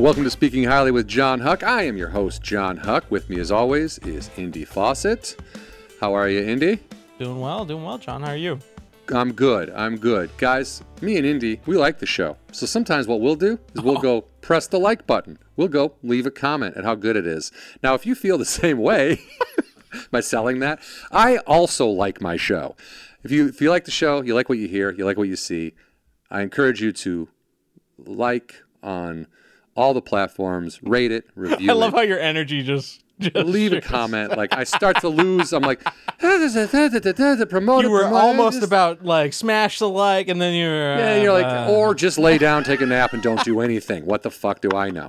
welcome to Speaking Highly with John Huck. I am your host, John Huck. With me, as always, is Indy Fawcett. How are you, Indy? Doing well, doing well, John. How are you? I'm good. I'm good. Guys, me and Indy, we like the show. So sometimes what we'll do is we'll oh. go press the like button. We'll go leave a comment at how good it is. Now, if you feel the same way by selling that, I also like my show. If you if you like the show, you like what you hear, you like what you see, I encourage you to like on all the platforms, rate it, review I love it. how your energy just, just leave a comment. Like I start to lose. I'm like, the promoter. You were promoter, almost just- about like smash the like, and then you're Yeah, you're like, uh, or just lay down, take a nap, and don't do anything. What the fuck do I know?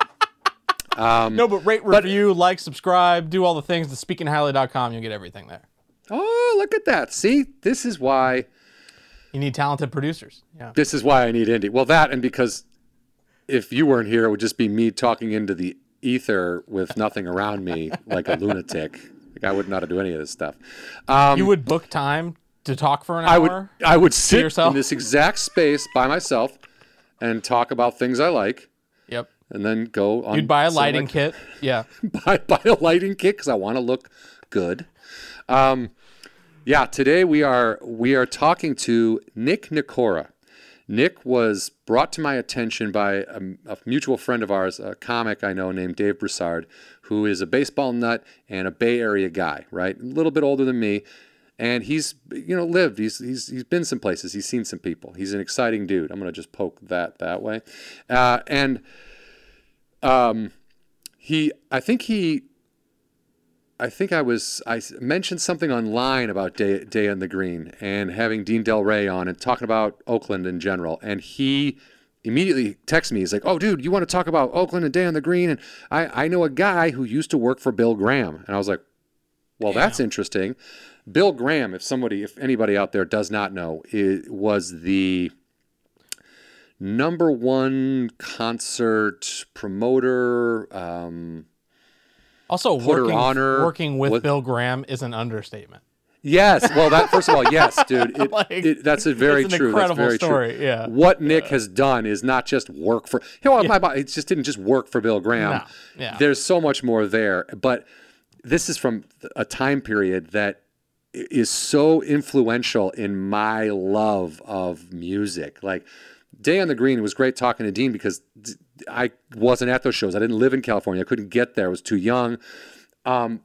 Um, no, but rate, review, like, subscribe, do all the things. The speakinghighly.com, you'll get everything there. Oh, look at that. See, this is why. You need talented producers. Yeah. This is why I need indie. Well, that and because if you weren't here, it would just be me talking into the ether with nothing around me, like a lunatic. Like I wouldn't know how to do any of this stuff. Um, You would book time to talk for an I hour. would I would sit yourself? in this exact space by myself and talk about things I like, Yep. and then go on. You'd buy a lighting like, kit. Yeah. buy, buy a lighting kit because I want to look good. Um, yeah, today we are we are talking to Nick Nicora. Nick was brought to my attention by a, a mutual friend of ours, a comic I know named Dave Broussard, who is a baseball nut and a Bay Area guy, right? A little bit older than me, and he's you know lived. He's he's he's been some places. He's seen some people. He's an exciting dude. I'm gonna just poke that that way, uh, and um, he I think he I think I was I mentioned something online about Day Day on the Green and having Dean Delray on and talking about Oakland in general, and he immediately texts me. He's like, "Oh, dude, you want to talk about Oakland and Day on the Green?" And I I know a guy who used to work for Bill Graham, and I was like, "Well, that's interesting." Bill Graham, if somebody, if anybody out there does not know, it was the number one concert promoter. Um, Also, Porter working, Honor working with with- Bill Graham is an understatement. Yes. Well, that first of all, yes, dude. It, Like, it, that's a very it's an true. incredible that's very story, True. yeah. What Nick has done is not just work for. You know, my body. It just didn't just work for Bill Graham. No, yeah. There's so much more there, but this is from a time period that is so influential in my love of music. Like Day on the Green, it was great talking to Dean because I wasn't at those shows. I didn't live in California. I couldn't get there. I was too young. Um,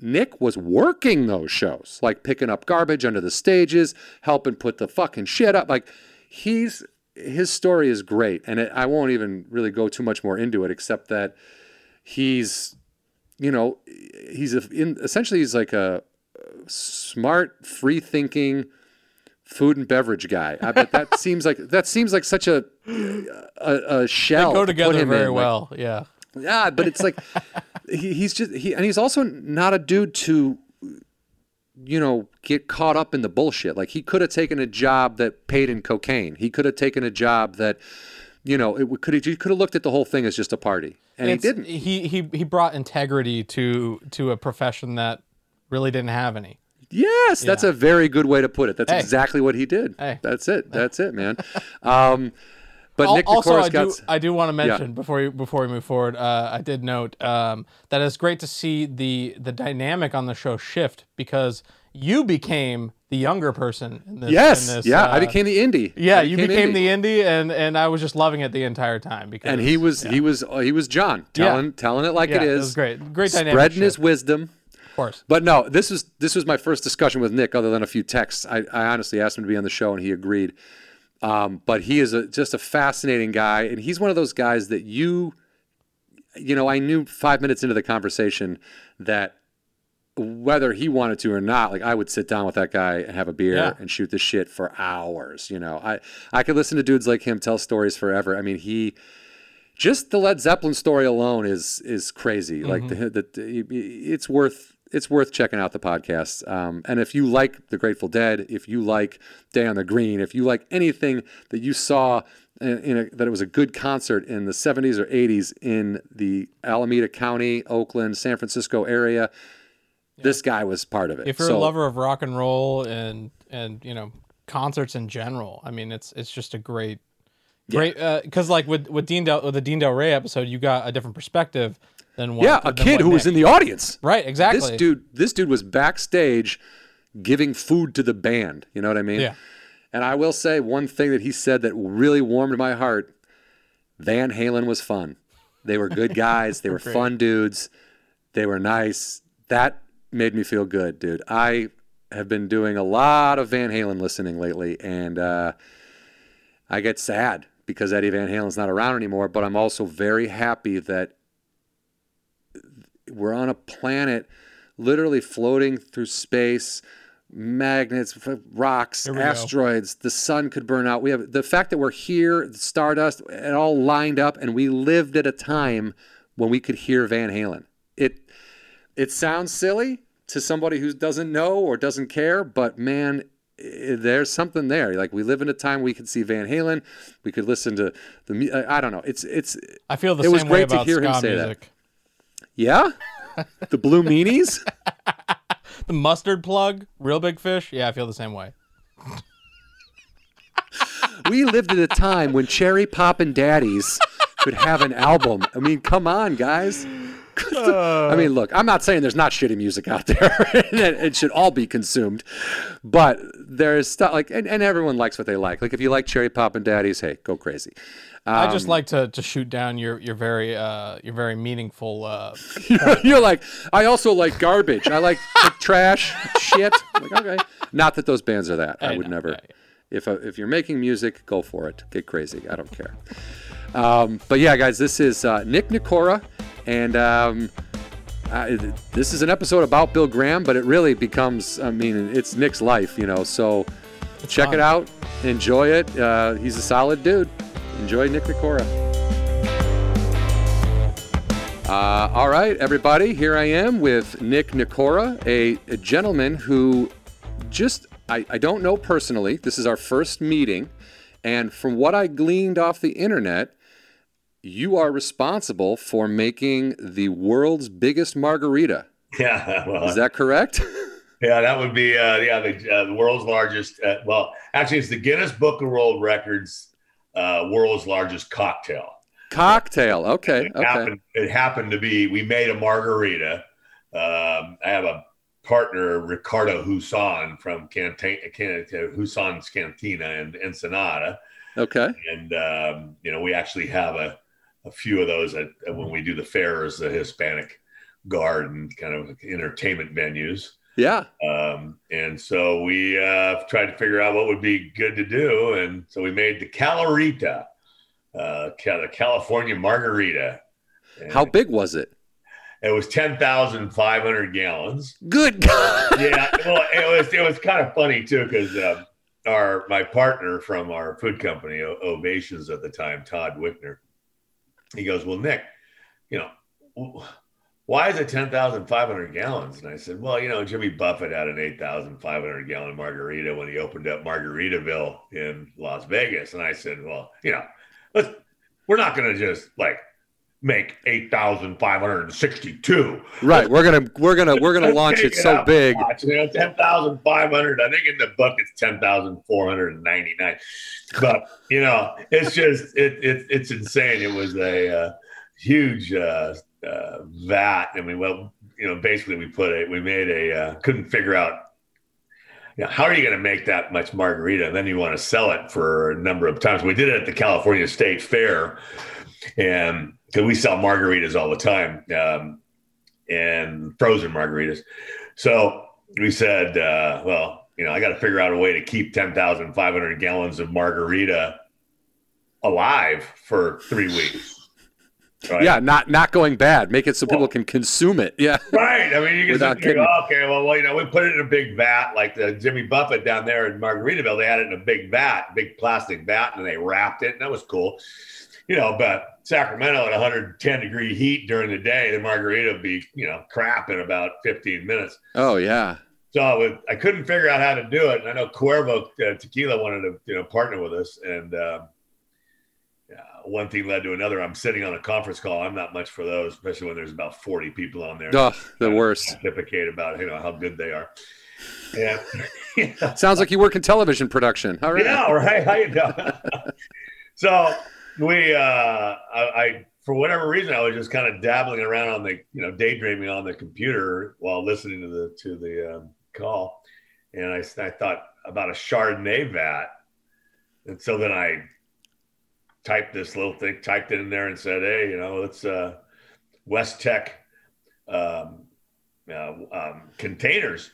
Nick was working those shows, like picking up garbage under the stages, helping put the fucking shit up. Like he's his story is great, and it, I won't even really go too much more into it, except that he's, you know, he's a, in, essentially he's like a uh, smart, free thinking food and beverage guy. I bet that seems like that seems like such a a, a shell. They go to put together him very in, like, well. yeah. yeah, but it's like he, he's just he and he's also not a dude to you know get caught up in the bullshit. Like he could have taken a job that paid in cocaine. He could have taken a job that you know it could he could have looked at the whole thing as just a party, and It's- he didn't. He he he brought integrity to to a profession that really didn't have any. Yes, that's a very good way to put it. That's Hey. exactly what he did. Hey. That's it. That's it, man. Um, but Al- Nick also, I got do s- I do want to mention before we, before we move forward, uh, I did note um, that it's great to see the the dynamic on the show shift because you became the younger person in this. yes, in this, yeah. uh, I became the indie. Yeah, I you became indie. the indie, and and I was just loving it the entire time because and he was he was uh, he was John telling telling it like yeah, it is. was great, great dynamic. spreading his wisdom. Of course. But no, this was this was my first discussion with Nick, other than a few texts. I, I honestly asked him to be on the show, and he agreed. Um, but he is a, just a fascinating guy, and he's one of those guys that you, you know, I knew five minutes into the conversation that whether he wanted to or not, like I would sit down with that guy and have a beer Yeah. and shoot the shit for hours. You know, I I could listen to dudes like him tell stories forever. I mean, he just the Led Zeppelin story alone is is crazy. Like the, the, it's worth it's worth checking out the podcast. Um, and if you like the Grateful Dead, if you like Day on the Green, if you like anything that you saw in, in a, that it was a good concert in the 70s or 80s in the Alameda County, Oakland, San Francisco area, this guy was part of it. If you're So- a lover of rock and roll and and you know concerts in general, I mean it's it's just a great Great, because like with with Dean Del, with the Dean Delray episode, you got a different perspective than what, Yeah, a kid who was in the audience. right. Exactly. This dude, this dude was backstage giving food to the band. You know what I mean? Yeah. And I will say one thing that he said that really warmed my heart. Van Halen was fun. They were good guys. They were fun dudes. They were nice. That made me feel good, dude. I have been doing a lot of Van Halen listening lately, and uh, I get sad because Eddie Van Halen's not around anymore. But I'm also very happy that we're on a planet literally floating through space magnets rocks we go. asteroids the sun could burn out. We have the fact that we're here the stardust it all lined up and we lived at a time when we could hear van halen. It it sounds silly to somebody who doesn't know or doesn't care but man there's something there. Like we live in a time we could see van halen. We could listen to the i don't know. It's it's I feel the it was same way great to about hear him ska say that. Yeah the blue meanies The mustard plug, Reel Big Fish. Yeah, I feel the same way. we lived at a time when cherry poppin' daddies could have an album. I mean, come on, guys. I mean, look, I'm not saying there's not shitty music out there and it it should all be consumed, but there's stuff like, and, and everyone likes what they like. Like, if you like cherry Poppin' daddies, hey, go crazy. I Um, just like to, to shoot down your your very uh your very meaningful uh You're like, I also like garbage. I like trash, shit. I'm like, okay. Not that those bands are that. I I would know, never. yeah, yeah. If uh, if you're making music, go for it. Get crazy. I don't care. Um, but yeah, guys, this is uh, Nick Nicora, and um, I, this is an episode about Bill Graham, but it really becomes. I mean, it's Nick's life, you know. So check fun. it out, enjoy it. Uh, he's a solid dude. Enjoy Nick Nicora. Uh, all right, everybody, here I am with Nick Nicora, a, a gentleman who just, I, I don't know personally. This is our first meeting. And from what I gleaned off the internet, you are responsible for making the world's biggest margarita. Yeah, well, Is that correct? yeah, that would be uh, yeah the, uh, the world's largest. Uh, well, actually, it's the Guinness Book of World Records uh, world's largest cocktail. Cocktail. Okay. It Okay. happened. It happened to be. We made a margarita. Um, I have a partner, Ricardo Hussong from Cantina, Can- Hussong's Cantina in Ensenada, Okay. and um, you know we actually have a, a few of those at, at when we do the fairs, the Hispanic garden kind of entertainment venues. Yeah. Um, and so we uh, tried to figure out what would be good to do. And so we made the Calorita, uh, the California Margarita. And How big was it? It was 10,500 gallons. Good God. Yeah. Well, it was, it was kind of funny too, because um, our, my partner from our food company, O- Ovations at the time, Todd Wickner, he goes, well, Nick, you know, why is it 10,500 gallons? And I said, well, you know, Jimmy Buffett had an 8,500 gallon margarita when he opened up Margaritaville in Las Vegas. And I said, well, you know, let's, we're not going to just like make 8,562. Right. We're gonna we're gonna we're gonna launch take it so big. You know, 10,500. I think in the book it's 10,499. But, you know, it's just, it, it it's insane. It was a uh, huge uh, uh, vat. I mean, well, you know, basically we put a, we made a, uh, couldn't figure out, you know, how are you going to make that much margarita? And then you want to sell it for a number of times. We did it at the California State Fair. And because we sell margaritas all the time. Um, and frozen margaritas. So we said, uh, well, you know, I got to figure out a way to keep 10,500 gallons of margarita alive for three weeks. Right? Yeah, not not going bad. Make it so people can consume it. Yeah. Right. I mean, you can Without sit there, go, okay, well, well, you know, we put it in a big vat, like the Jimmy Buffett down there in Margaritaville. They had it in a big vat, big plastic vat, and they wrapped it, and that was cool. You know, but Sacramento at 110 degree heat during the day, the margarita would be, you know, crap in about 15 minutes. Oh yeah. So I, would, I couldn't figure out how to do it. And I know Cuervo uh, Tequila wanted to, you know, partner with us. And um, yeah, one thing led to another. I'm sitting on a conference call. I'm not much for those, especially when there's about 40 people on there. Oh, the worst. Pontificate about you know how good they are. Yeah. yeah. Sounds like you work in television production. All right. Yeah, right. How you know? so we, uh, I, I, for whatever reason, I was just kind of dabbling around on the, you know, daydreaming on the computer while listening to the to the um, call, and I, I thought about a Chardonnay vat, and so then I typed this little thing, typed it in there, and said, "Hey, you know, it's uh, Westec um, uh, um, containers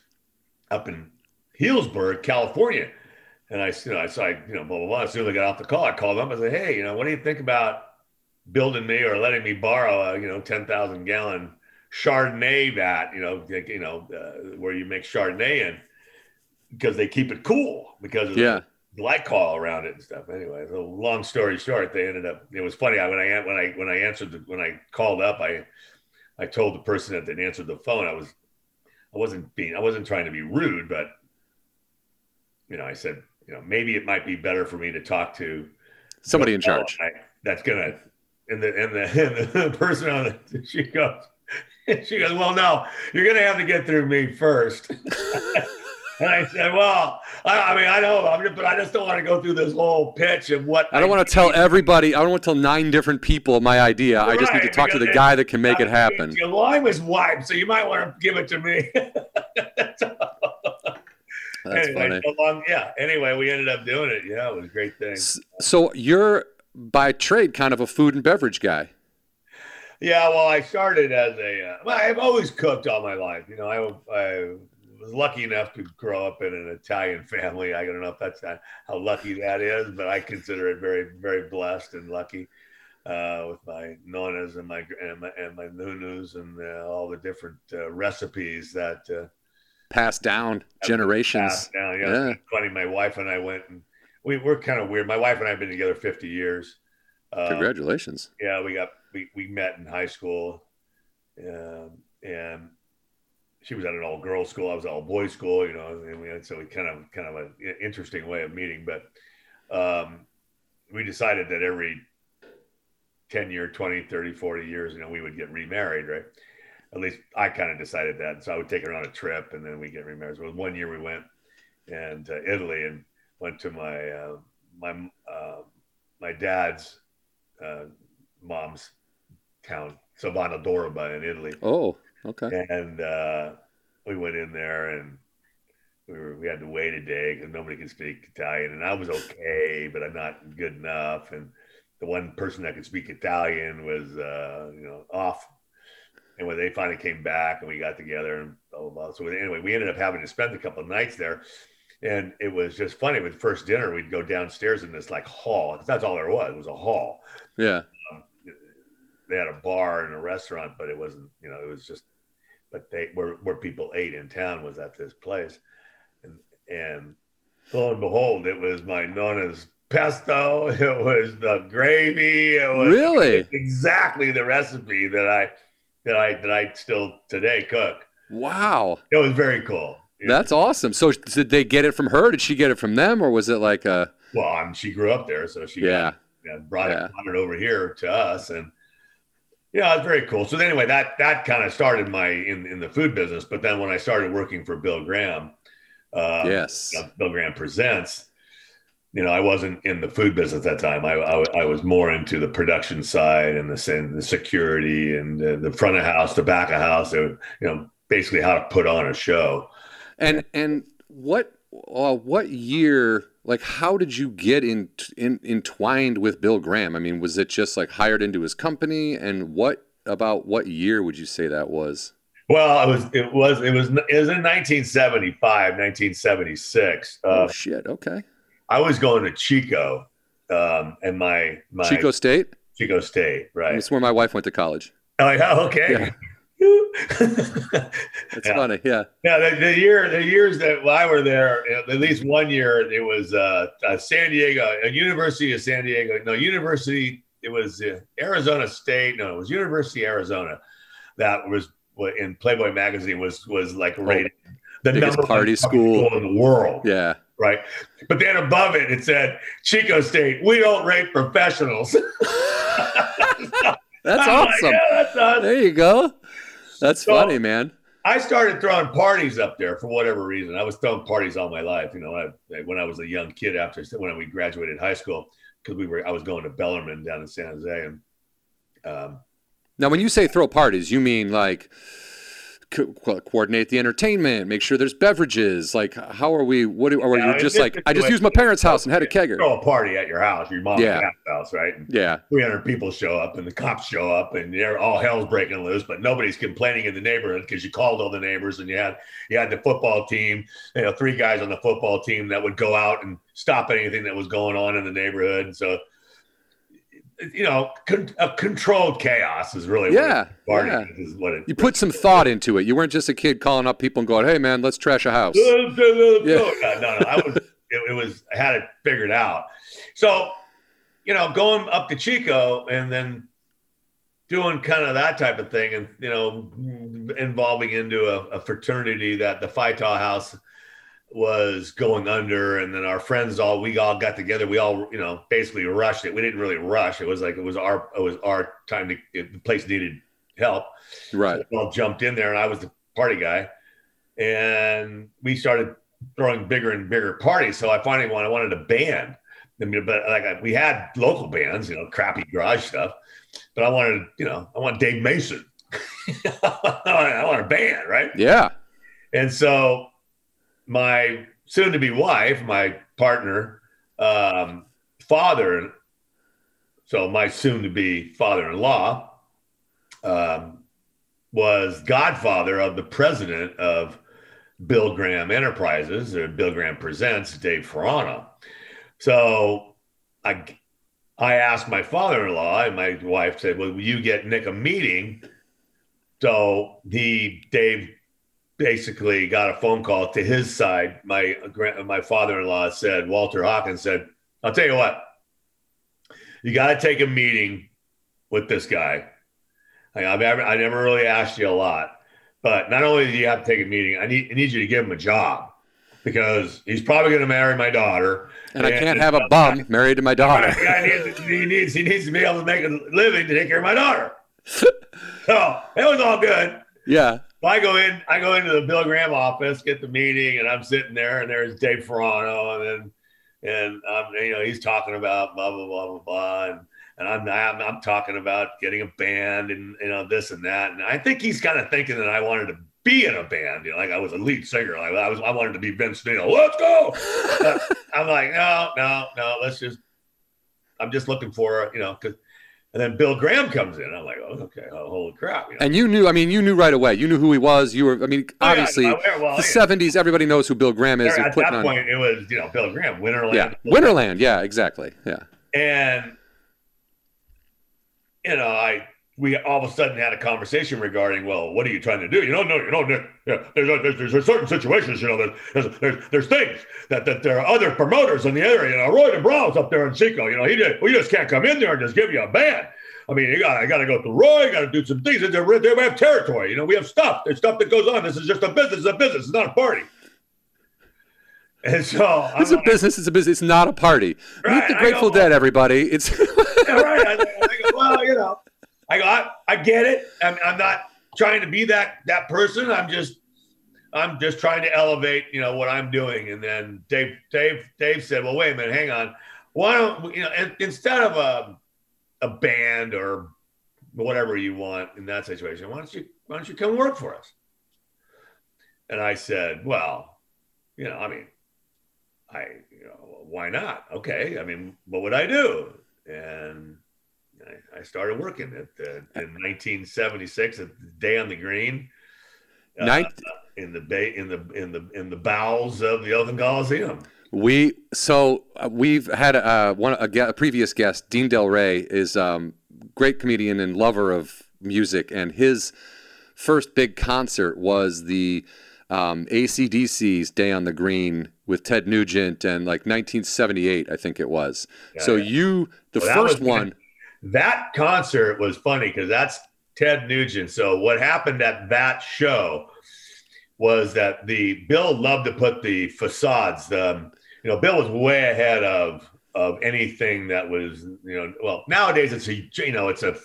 up in Healdsburg, California." And I, you know, I saw, you know, blah blah blah. As soon as I got off the call, I called them. I said, "Hey, you know, what do you think about building me or letting me borrow a, you know, ten thousand gallon Chardonnay vat, you know, you know, uh, where you make Chardonnay in, because they keep it cool because of Yeah. The glycol around it and stuff. Anyway, so long story short, they ended up. It was funny. I when I when I when I answered the, when I called up, I I told the person that had answered the phone, I was I wasn't being I wasn't trying to be rude, but you know, I said, you know, maybe it might be better for me to talk to Somebody in charge. I, that's gonna and the and the and the person on the she goes she goes well no you're gonna have to get through me first and I said well I, I mean I know I'm just, but I just don't want to go through this whole pitch of what I don't want to tell everybody. I don't want to tell nine different people my idea. I just need to talk to the guy that can make it happen. Your line was wiped, so you might want to give it to me. That's anyway, funny. so long, yeah. Anyway, we ended up doing it. Yeah, it was a great thing. So you're by trade kind of a food and beverage guy. Yeah, well, I started as a. Uh, well, I've always cooked all my life. You know, I, I was lucky enough to grow up in an Italian family. I don't know if that's not how lucky that is, but I consider it very, very blessed and lucky uh, with my nonas and my and my, and my nunus and uh, all the different uh, recipes that uh, Passed down generations. passed down. Yeah, Yeah. Funny. My wife and I went and we we're kind of weird. My wife and I have been together 50 years. Uh, Congratulations. yeah, we got we, we met in high school, um, and she was at an all girls school. I was at all boys school, you know, and we had so we kind of kind of an interesting way of meeting. But um, we decided that every 10 year, 20, 30, 40 years, you know, we would get remarried, right? At least I kind of decided that. So I would take her on a trip and then we get remarried. So one year we went and uh, Italy and went to my uh, my uh, my dad's uh, mom's town, Savana Doroba in Italy, Oh, okay. and uh, we went in there and we were we had to wait a day because nobody could speak Italian, and I was okay, but I'm not good enough. And the one person that could speak Italian was uh, you know off. And when they finally came back and we got together and blah blah blah. So anyway, we ended up having to spend a couple of nights there. And it was just funny. With first dinner, we'd go downstairs in this like hall. That's all there was. It was a hall Yeah. They had a bar and a restaurant, but it wasn't, you know, it was just, but they where where people ate in town was at this place, and and lo and behold, it was my nona's pesto. It was the gravy. It was Really? exactly the recipe that I that I that I still today cook. Wow. It was very cool. That's awesome. So did they get it from her? Did she get it from them, or was it like a? well, I mean, she grew up there, so she Yeah. you know, brought Yeah. it brought it over here to us and yeah it's very cool so anyway that that kind of started my in in the food business but then when i started working for bill graham uh Yes. bill graham presents you know i wasn't in the food business at that time i i, I was more into the production side and the and the security and the, the front of house the back of house so, you know basically how to put on a show And and what uh, what year? Like, how did you get in, in entwined with Bill Graham? I mean, was it just like hired into his company? And what about what year would you say that was? well it was it was it was it was in 1975 1976 oh uh, shit. Okay. I was going to Chico, um, and my my Chico State. Chico State, right? That's where my wife went to college. Oh, yeah, okay. That's yeah, funny. Yeah. yeah the, the year the years that I were there, at least one year, it was uh, uh, San Diego, a University of San Diego. No, University. It was uh, Arizona State. No, it was University of Arizona. That was in Playboy magazine was was like rated the Oh, Biggest number one party public school. in the world. Yeah. right? But then above it, it said Chico State. We don't rate professionals. That's I'm like, awesome. yeah, that's us. There you go. That's So- funny, man. I started throwing parties up there for whatever reason. I was throwing parties all my life. You know, I, when I was a young kid after when we graduated high school, because we were I was going to Bellarmine down in San Jose, and um, now when you say throw parties, you mean like co- coordinate the entertainment, make sure there's beverages. Like, how are we? What are, are yeah, you just like? I just used my parents' house and had a kegger. Throw a party at your house, your mom's yeah. house, right? And yeah. 300 people show up, and the cops show up, and they're all hell's breaking loose. But nobody's complaining in the neighborhood because you called all the neighbors, and you had you had the football team, you know, three guys on the football team that would go out and stop anything that was going on in the neighborhood. And so you know, con- a controlled chaos is really yeah, what yeah. Is what it, you put some thought into it. You weren't just a kid calling up people and going, "Hey, man, let's trash a house." yeah. No, no, no. I was, it, it, was, I had it figured out. So, you know, going up to Chico and then doing kind of that type of thing, and you know, involving into a, a fraternity that the Phi Tau House was going under and then our friends all we all got together. We all you know basically rushed it. We didn't really rush. It was like it was our it was our time to the place needed help. Right. So we all jumped in there and i was the party guy. And we started throwing bigger and bigger parties. So i finally wanted, I wanted a band. I mean, but like we had local bands you know crappy garage stuff. But i wanted you know i want dave mason. I want a band right? Yeah. And so my soon to be wife, my partner, um, father, so my soon to be father in law, um, was godfather of the president of Bill Graham Enterprises or Bill Graham Presents, Dave Furano. So I, I asked my father in law, and my wife said, Well, you get Nick a meeting? So he, Dave basically got a phone call to his side. My my father-in-law said, Walter Hawkins said, "I'll tell you what, you got to take a meeting with this guy. I, I've never, I never really asked you a lot, but not only do you have to take a meeting, I need I need you to give him a job because he's probably going to marry my daughter." And, and I can't have a bum married to my daughter. needs, he needs he needs to be able to make a living to take care of my daughter. so it was all good. Yeah. I go in, I go into the Bill Graham office, get the meeting, and I'm sitting there, and there's Dave Furano, and then, and um, you know, he's talking about blah blah blah blah blah, and, and I'm, I'm I'm talking about getting a band and you know this and that, and I think he's kind of thinking that I wanted to be in a band, you know, like I was a lead singer, like I was, I wanted to be Vince Neil. Let's go. I'm like, no, no, no, let's just, I'm just looking for, you know, because and then Bill Graham comes in. I'm like, oh, okay, oh, holy crap! You know? And you knew, I mean, you knew right away. You knew who he was. You were, I mean, obviously, oh, yeah, well, the yeah. '70s. Everybody knows who Bill Graham is. At that on, point, it was you know Bill Graham, Winterland. Yeah, Winterland. Yeah, exactly. Yeah. And you know, I we all of a sudden had a conversation regarding, well, what are you trying to do? You know, no, you know, Nick, yeah, there's, uh, there's, there's certain situations, you know, there's, there's, there's things that, that there are other promoters in the area. You know, Roy DeBrow's up there in Chico, you know, he did, we just can't come in there and just give you a band. I mean, you got I got to go through Roy. You got to do some things. They have territory. You know, we have stuff. There's stuff that goes on. This is just a business. It's a business. It's not a party. And so it's a business. It's a business. It's not a party. Right, Meet the Grateful Dead, everybody. It's yeah, right. I, I go, well, you know, I go, I, I get it. I'm, I'm not trying to be that that person. I'm just I'm just trying to elevate, you know, what I'm doing. And then Dave, Dave, Dave said, "Well, wait a minute, hang on. Why don't you know? Instead of a a band or whatever you want in that situation, why don't you why don't you come work for us?" And I said, "Well, you know, I mean, I, you know, why not? Okay, I mean, what would I do?" And I, I started working at in 1976 at the Day on the Green. Uh, in the bay in the in the in the bowels of the Oakland Coliseum. We so uh, we've had uh, one a, a, previous guest, Dean Delray, is um, great comedian and lover of music, and his first big concert was the um, ACDC's Day on the Green with Ted Nugent and like 1978, I think it was. Yeah, so yeah. you the well, first one that concert was funny because that's Ted Nugent. So what happened at that show was that the Bill loved to put the facades. The um, you know Bill was way ahead of of anything that was you know well nowadays it's a you know it's a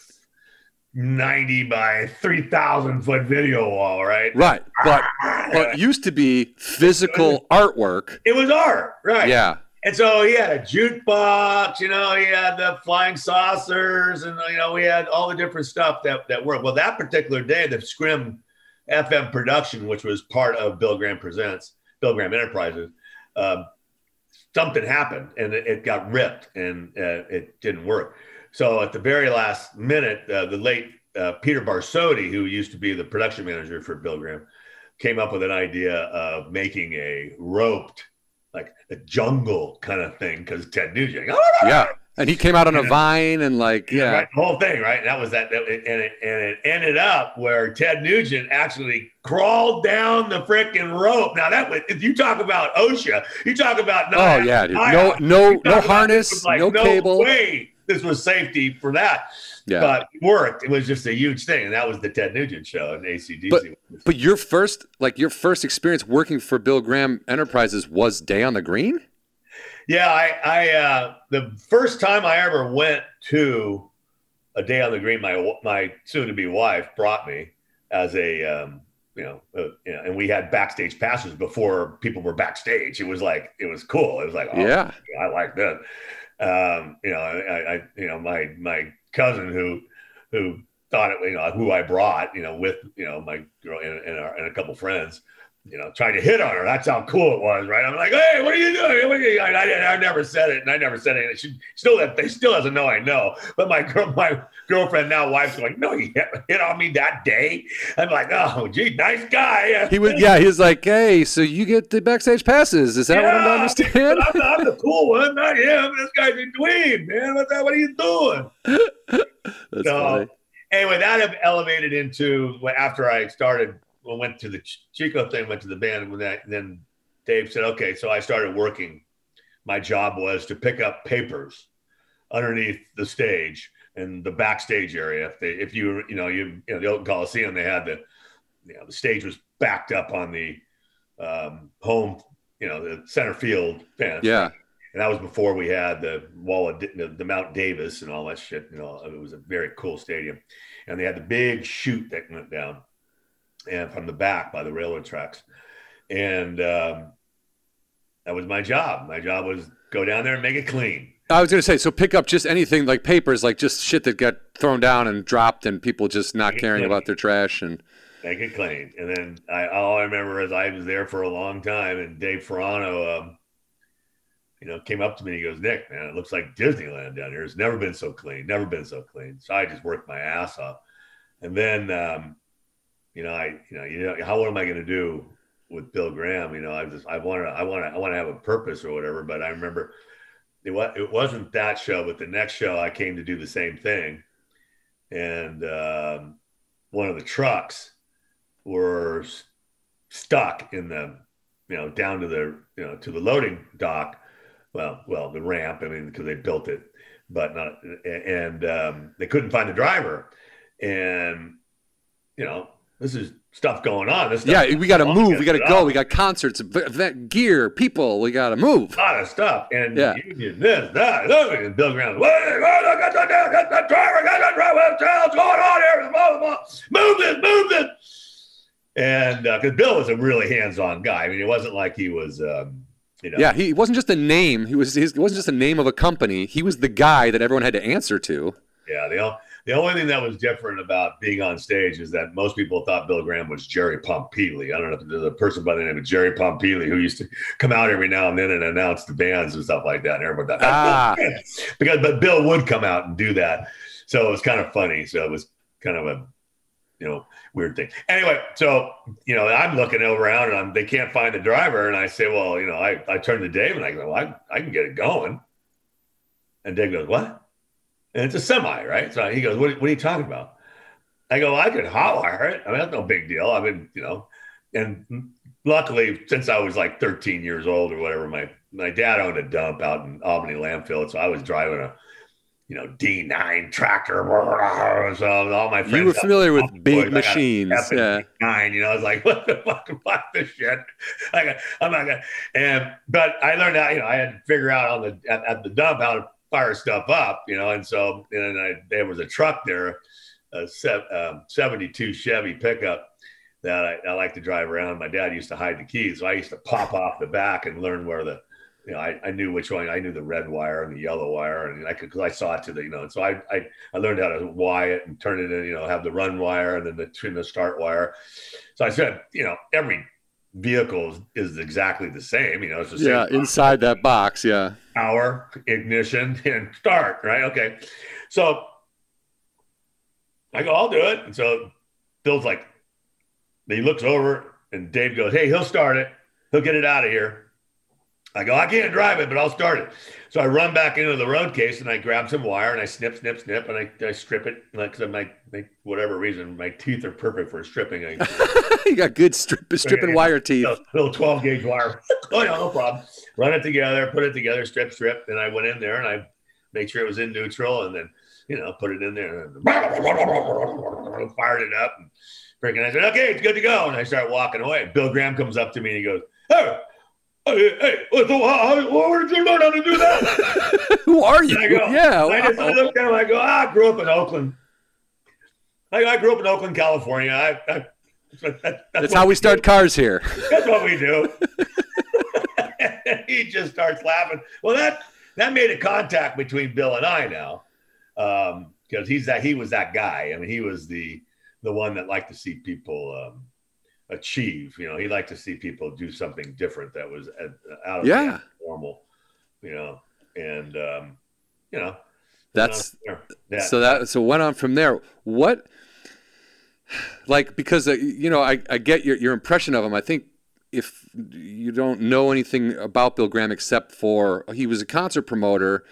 90 by 3,000 foot video wall, right? Right. But, but it used to be physical artwork. It was art, right? Yeah. And so he had a jukebox, you know, he had the flying saucers, and you know, we had all the different stuff that that worked. Well, that particular day, the Scrim FM production, which was part of Bill Graham Presents, Bill Graham Enterprises, um, something happened and it, it got ripped and uh, it didn't work. So at the very last minute, uh, the late uh, Peter Barsotti, who used to be the production manager for Bill Graham, came up with an idea of making a roped, like a jungle kind of thing, because Ted Nugent. Ah! Yeah. And he came out on a vine and like, yeah. Right, the whole thing, right? That was that, that and, it, and it ended up where Ted Nugent actually crawled down the freaking rope. Now that was, if you talk about OSHA, you talk about oh yeah, dude. no no no harness, like, no, no cable. Way this was safety for that. Yeah. But it worked. It was just a huge thing. And that was the Ted Nugent show in ACDC. But, but your first, like your first experience working for Bill Graham Enterprises was Day on the Green? Yeah, I, I uh, the first time I ever went to a day on the green, my my soon-to-be wife brought me as a um, you know, uh, you know, and we had backstage passes before people were backstage. It was like it was cool. It was like, oh, yeah, I like that. Um, you know, I, I, you know, my my cousin who who thought it, you know, who I brought, you know, with you know my girl and, and, our, and a couple friends you know, trying to hit on her. That's how cool it was, right? I'm like, hey, what are you doing? Are you? I, I, I, never said it, and I never said it. She still, they still doesn't know I know. But my girl, my girlfriend now, wife's going, no, you hit on me that day. I'm like, oh, gee, nice guy. He was, yeah, he was like, hey, so you get the backstage passes? Is that yeah, what I'm understand? I'm, I'm, the cool one, not him. This guy's a dweeb, man. What, what are you doing? That's so, funny. Anyway, that have elevated into after I started went to the Chico thing, went to the band, and that, then Dave said, "Okay." So I started working. My job was to pick up papers underneath the stage and the backstage area. If they, if you, you know, you, you know, the old Coliseum, they had the, you know, the stage was backed up on the um, home, you know, the center field fence. Yeah. And that was before we had the wall of the, the Mount Davis and all that shit. You know, it was a very cool stadium, and they had the big chute that went down and from the back by the railroad tracks. And um, that was my job. My job was go down there and make it clean. I was going to say, so pick up just anything like papers, like just shit that got thrown down and dropped, and people just not caring clean. about their trash and make it clean. And then I, all I remember is I was there for a long time, and Dave Furano, um, you know, came up to me and he goes, "Nick, man, it looks like Disneyland down here. It's never been so clean, never been so clean." So I just worked my ass off, and then um, you know, I, you know, you know, how what am I going to do with Bill Graham? You know, I just, I want to, I want to, I want to have a purpose or whatever. But I remember it was, it wasn't that show, but the next show I came to do the same thing, and um, one of the trucks were stuck in the, you know, down to the, you know, to the loading dock. Well, well, the ramp. I mean, because they built it, but not, and um, they couldn't find the driver, and you know, this is stuff going on. This yeah, we got to move. We got to go. We got concerts, event gear, people. We got to move. A lot of stuff. And yeah. you, this, that, look, and Bill Graham, wait, get the, driver, get the driver, what's going on here? Move this, move this. And because uh, Bill was a really hands-on guy. I mean, it wasn't like he was. Um, you know, yeah, he wasn't just a name. He was. He wasn't just a name of a company. He was the guy that everyone had to answer to. Yeah, they all the only thing that was different about being on stage is that most people thought Bill Graham was Jerry Pompili. I don't know if there's a person by the name of Jerry Pompili who used to come out every now and then and announce the bands and stuff like that. And everybody thought, ah. because but Bill would come out and do that, so it was kind of funny. So it was kind of a you know weird thing. Anyway, so you know I'm looking around and I'm, they can't find the driver, and I say, well, you know, I I turn to Dave and I go, well, I I can get it going, and Dave goes, what? And it's a semi, right? So he goes, what, what are you talking about? I go, I could hot wire it. I mean, that's no big deal. I mean, you know, and luckily, since I was like 13 years old or whatever, my my dad owned a dump out in Albany landfill, so I was driving a you know D9 tractor. So all my friends, you were familiar with big machines, yeah. Nine, you know, I was like, what the fuck, fuck this shit. Like, I'm not gonna. And but I learned how, you know, I had to figure out on the at, at the dump how to fire stuff up, you know. And so, and I, there was a truck there a se- um, 72 Chevy pickup that I, I like to drive around. My dad used to hide the keys, so I used to pop off the back and learn where the you know, I, I knew which one. I knew the red wire and the yellow wire, and I could because I saw it to the you know. And so I, I I learned how to wire it and turn it in. You know, have the run wire and then the trim the start wire. So I said, you know, every vehicle is, is exactly the same. You know, it's the same Yeah, inside that box. Yeah. Power, ignition, and start. Right? Okay. So I go, I'll do it. And so Bill's like, he looks over and Dave goes, Hey, he'll start it. He'll get it out of here. I go, I can't drive it, but I'll start it. So I run back into the road case and I grab some wire and I snip, snip, snip, and I, I strip it. Like, cause my, my, whatever reason, my teeth are perfect for stripping. I, you got good strip, stripping Yeah. wire teeth. little, little 12 gauge wire. oh, yeah, no problem. Run it together, put it together, strip, strip. And I went in there and I made sure it was in neutral and then, you know, put it in there and fired it up. And freaking, I said, okay, it's good to go. And I start walking away. Bill Graham comes up to me and he goes, hey, hey, hey so how, how, where did you learn how to do that? Who are you? I go, yeah. I just wow. looked at him. I go, "Ah, I grew up in Oakland. I, I grew up in Oakland, California. I, I, that, that, That's how we start cars here. That's what we do. he just starts laughing. Well, that that made a contact between Bill and I now, because he's that he was that guy. I mean, he was the the one that liked to see people um, achieve. You know, he liked to see people do something different that was out of Yeah. normal. You know, and um, you know, That's so that so went on from there. What like because uh, you know I, I get your your impression of him. I think if you don't know anything about Bill Graham except for he was a concert promoter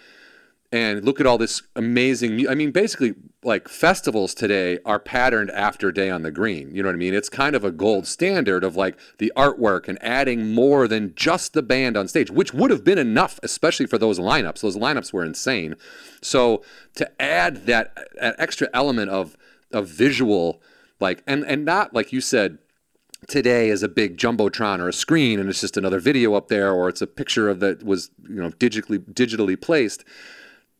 and look at all this amazing I mean basically like festivals today are patterned after Day on the Green. You know what I mean? It's kind of a gold standard of like the artwork and adding more than just the band on stage, which would have been enough especially for those lineups. Those lineups were insane. So to add that, that extra element of of visual like and and not like you said today is a big jumbotron or a screen and it's just another video up there or it's a picture of that was you know digitally digitally placed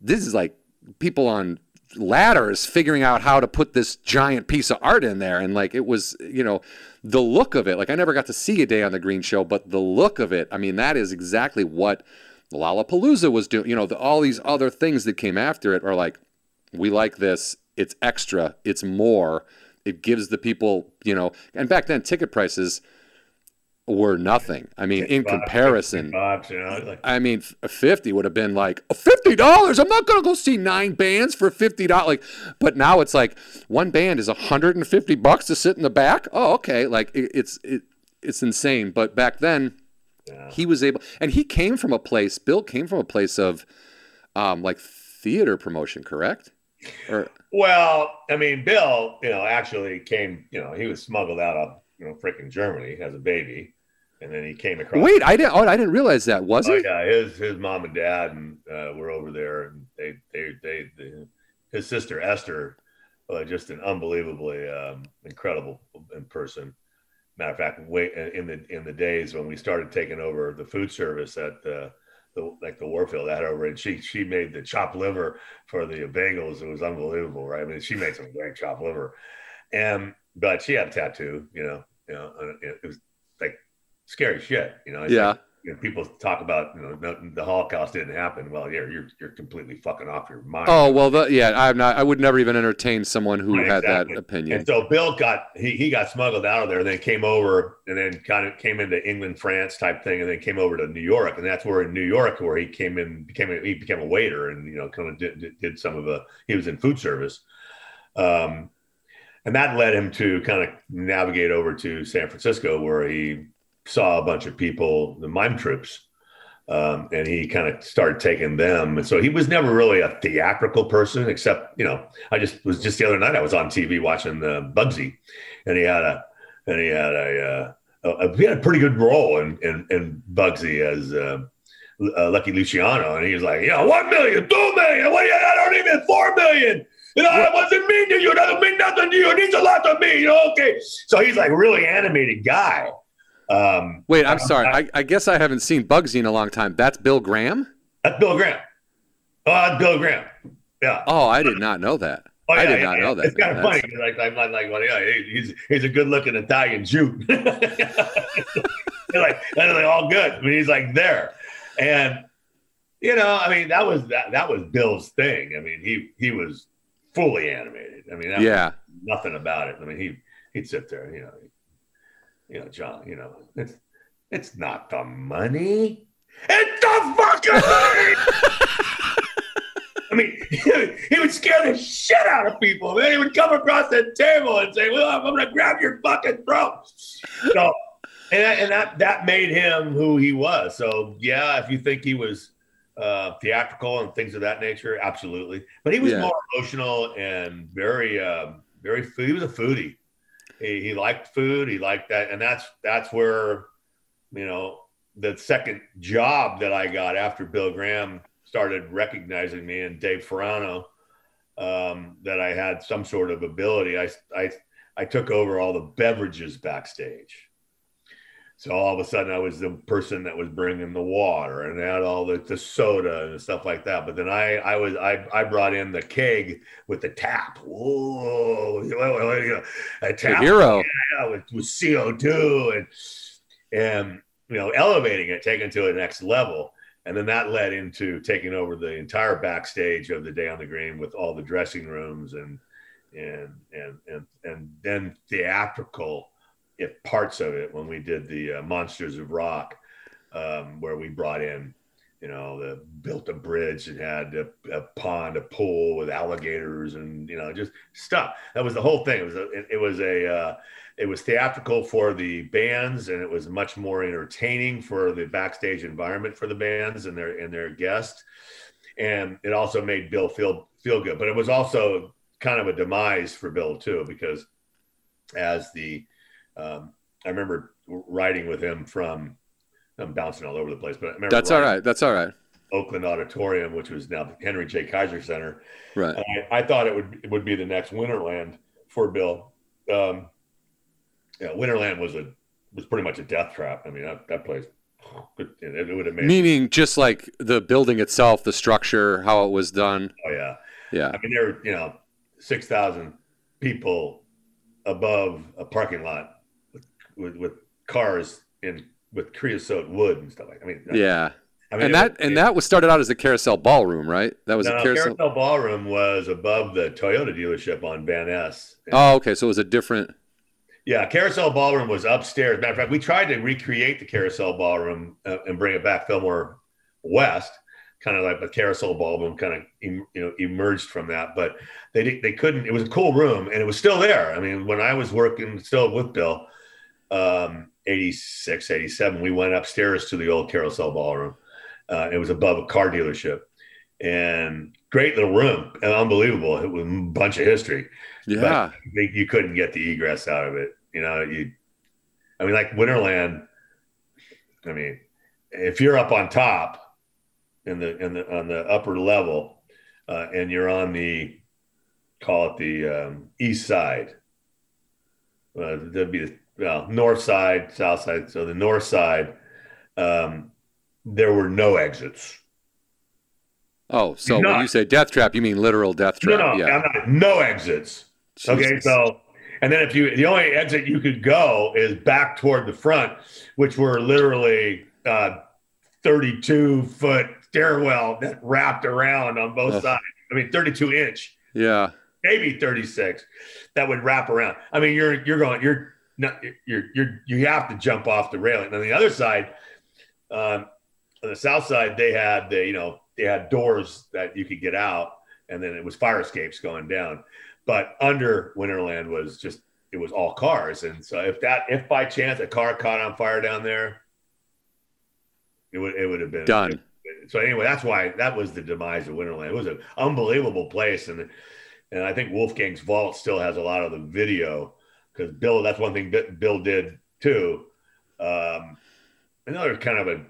this is like people on ladders figuring out how to put this giant piece of art in there. And like it was you know the look of it like i never got to see a day on the green show but the look of it i mean that is exactly what lollapalooza was doing. You know the, all these other things that came after it are like we like this it's extra it's more it gives the people you know and back then ticket prices were nothing i mean in Bucks, comparison bucks, you know, like, I mean, fifty would have been like fifty dollars. I'm not gonna go see nine bands for fifty dollars. Like, but now it's like one band is hundred and fifty bucks to sit in the back. Oh, okay. Like it, it's it, it's insane. But back then, Yeah. he was able, and he came from a place. Bill came from a place of, um, like theater promotion, correct? Or Well, I mean, Bill, you know, actually came, you know, he was smuggled out of, you know, freaking Germany has a baby. And then he came across. wait, I didn't. Oh, I didn't realize that. Was Oh, it? yeah, his his mom and dad and uh, were over there, and they they they, they his sister Esther, uh, just an unbelievably um, incredible in person. Matter of fact, wait in the in the days when we started taking over the food service at the, the like the Warfield that over, and she she made the chopped liver for the bagels. It was unbelievable, right? I mean, she made some great chopped liver, and but she had a tattoo, you know, you know, it, it was like scary shit, you know. Yeah. like, you know, people talk about you know the, the Holocaust didn't happen. Well, yeah, you're you're completely fucking off your mind. Oh well, the, yeah. I'm not. I would never even entertain someone who Right, had exactly. that opinion. And so Bill got he he got smuggled out of there, and then came over, and then kind of came into England, France type thing, and then came over to New York, and that's where in New York where he came in became a, he became a waiter, and you know kind of did, did, did some of the he was in food service, um, and that led him to kind of navigate over to San Francisco where he saw a bunch of people, the mime troupes. Um, and he kind of started taking them. And so he was never really a theatrical person, except, you know, I just was just the other night I was on TV watching the Bugsy, and he had a and he had a, uh, a he had a pretty good role in in, in Bugsy as uh, uh, Lucky Luciano, and he was like, know, one million, two million, what do you? I don't even four million. You know, I wasn't mean to you. That doesn't mean nothing to you. It means a lot to me. You know, okay. So he's like a really animated guy. Um, Wait, I'm sorry. I, I guess I haven't seen Bugsy in a long time. That's Bill Graham. that's Bill Graham. Oh, that's Bill Graham. Yeah. Oh, I did not know that. Oh, I did not know that. It's kind of funny. Like, I'm like, like, well, yeah, he's he's a good-looking Italian Jew. Like, they're like all good. I mean, he's like there, and you know, I mean, that was that that was Bill's thing. I mean, he he was fully animated. I mean, Yeah. nothing about it. I mean, he he'd sit there, you know, you know, John, you know, it's it's not the money, it's the fucking money. I mean, he would scare the shit out of people. Man, he would come across the table and say, "Well, I'm going to grab your fucking throat." So, and that, and that that made him who he was. So, yeah, if you think he was uh, theatrical and things of that nature, absolutely. But he was Yeah. more emotional and very, um, very. Food. He was a foodie. He, he liked food. He liked that, and that's that's where, you know, the second job that I got after Bill Graham started recognizing me and Dave Furano um, that I had some sort of ability. I, I I took over all the beverages backstage. So all of a sudden, I was the person that was bringing the water and had all the, the soda and stuff like that. But then I I was I, I brought in the keg with the tap. Whoa, a tap hero. yeah, with, with CO2 and and you know elevating it, taking it to the next level. And then that led into taking over the entire backstage of the day on the green with all the dressing rooms and and and and and then theatrical parts of it when we did the uh, Monsters of Rock, um, where we brought in, you know, the built a bridge and had a, a pond, a pool with alligators, and you know, just stuff. That was the whole thing. It was a, it, it was a uh, it was theatrical for the bands, and it was much more entertaining for the backstage environment for the bands and their and their guests. And it also made Bill feel feel good, but it was also kind of a demise for Bill too, because as the um, I remember riding with him from. I'm bouncing all over the place, but I remember That's all right. That's all right. Oakland Auditorium, which was now the Henry J. Kaiser Center. Right. I, I thought it would it would be the next Winterland for Bill. Um, yeah, Winterland was a was pretty much a death trap. I mean, that, that place, it, it would have made. Meaning just like the building itself, the structure, how it was done. Oh yeah, Yeah. I mean there were you know six thousand people above a parking lot with, with, cars in with creosote wood and stuff like. That. I mean, Yeah. I mean, And that was- and that was started out as a carousel ballroom, right? That was no, a carousel. Carousel Ballroom was above the Toyota dealership on Van Ness. Oh, okay. So it was a different. Yeah, Carousel Ballroom was upstairs. Matter of fact, we tried to recreate the Carousel Ballroom uh, and bring it back Fillmore West, kind of like the Carousel Ballroom kind of em, you know emerged from that, but they they couldn't. It was a cool room, and it was still there. I mean, when I was working still with Bill, um, 86, 87, we went upstairs to the old Carousel Ballroom. Uh, it was above a car dealership, and great little room, and unbelievable. It was a bunch of history Yeah. they, you couldn't get the egress out of it. You know, you, I mean, like Winterland. I mean, if you're up on top in the in the on the upper level, uh, and you're on the call it the um, east side, uh, there'd be the well north side, south side. So the north side, um, there were no exits. Oh, so Not- when you say death trap, you mean literal death trap? no, yeah. I'm not, no exits. Okay, so and then if you the only exit you could go is back toward the front, which were literally uh, 32 foot stairwell that wrapped around on both Ugh. sides. I mean, 32 inch, Yeah. maybe 36, that would wrap around. I mean, you're you're going you're not you're you're you have to jump off the railing. And on the other side, um, on the south side, they had the you know they had doors that you could get out, and then it was fire escapes going down. But under Winterland was just it was all cars, and so if that if by chance a car caught on fire down there, it would it would have been Done. So anyway, that's why that was the demise of Winterland. It was an unbelievable place, and and I think Wolfgang's Vault still has a lot of the video because Bill. That's one thing Bi- Bill did too. Um, another kind of a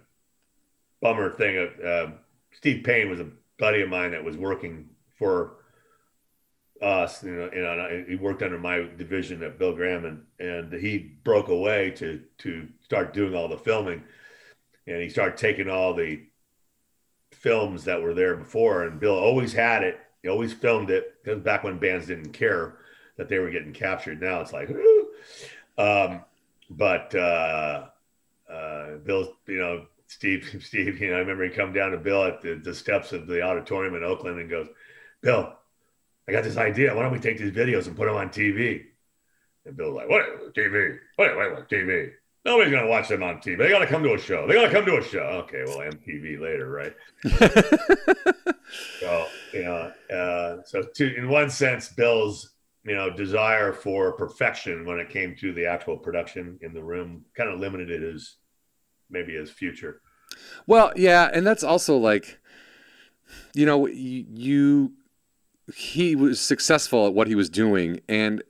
bummer thing. Uh, uh, Steve Payne was a buddy of mine that was working for us. You know, and he worked under my division at Bill Graham, and, and he broke away to to start doing all the filming, and he started taking all the films that were there before. And Bill always had it he always filmed it because back when bands didn't care that they were getting captured. Now it's like, um, but uh, uh, Bill, you know, Steve, Steve, you know, I remember he come down to Bill at the, the steps of the auditorium in Oakland and goes, Bill, I got this idea. Why don't we take these videos and put them on TV? And Bill's like, what TV? Wait, wait, wait, TV. Nobody's gonna watch them on TV. They gotta come to a show. They gotta come to a show. Okay, well, MTV later, right? so you know, uh, so to in one sense, Bill's you know desire for perfection when it came to the actual production in the room kind of limited his maybe his future. Well, yeah, and that's also like, you know, you, you he was successful at what he was doing, and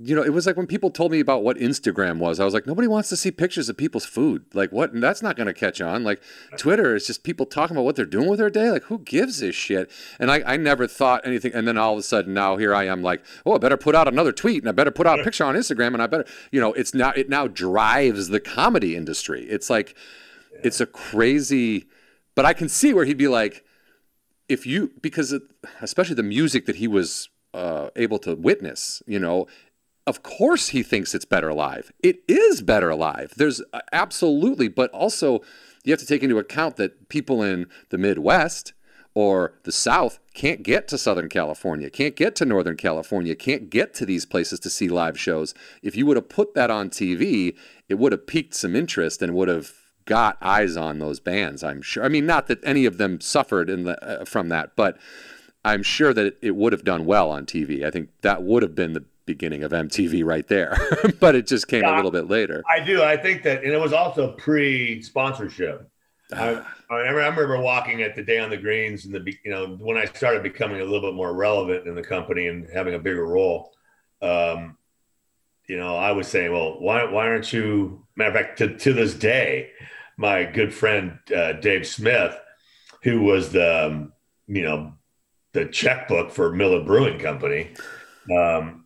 you know, it was like when people told me about what Instagram was, I was like, nobody wants to see pictures of people's food. Like, what? And That's not going to catch on. Like, Twitter is just people talking about what they're doing with their day. Like, who gives a shit? And I, I never thought anything. And then all of a sudden, now here I am, like, oh, I better put out another tweet and I better put out a picture on Instagram and I better, you know, it's now, it now drives the comedy industry. It's like, it's a crazy, but I can see where he'd be like, if you, because it, especially the music that he was uh, able to witness, you know, of course he thinks it's better alive. It is better alive. There's uh, absolutely, but also you have to take into account that people in the Midwest or the South can't get to Southern California, can't get to Northern California, can't get to these places to see live shows. If you would have put that on TV, it would have piqued some interest and would have got eyes on those bands. I'm sure. I mean, not that any of them suffered in the, uh, from that, but I'm sure that it would have done well on TV. I think that would have been the beginning of MTV right there, but it just came yeah, a little bit later. I do. I think that, and it was also pre sponsorship. I, I, remember walking at the day on the greens and the, you know, when I started becoming a little bit more relevant in the company and having a bigger role, um, you know, I was saying, well, why, why aren't you, matter of fact, to, to this day, my good friend, uh, Dave Smith, who was the, um, you know, the checkbook for Miller Brewing Company, um,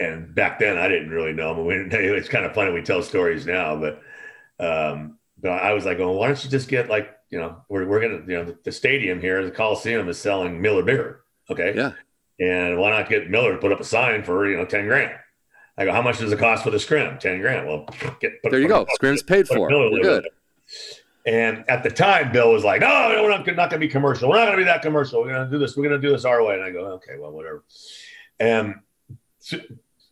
and back then I didn't really know him. We, it's kind of funny we tell stories now, but um, but I was like, well, why don't you just get like you know we're we're gonna you know the, the stadium here, the Coliseum is selling Miller beer, okay? Yeah. And why not get Miller to put up a sign for you know ten grand? I go, how much does it cost for the scrim? Ten grand. Well, get, there you go. Scrim's paid for. We're good. And at the time, Bill was like, "No, no we're not, not going to be commercial. We're not going to be that commercial. We're going to do this. We're going to do this our way." And I go, "Okay, well, whatever." And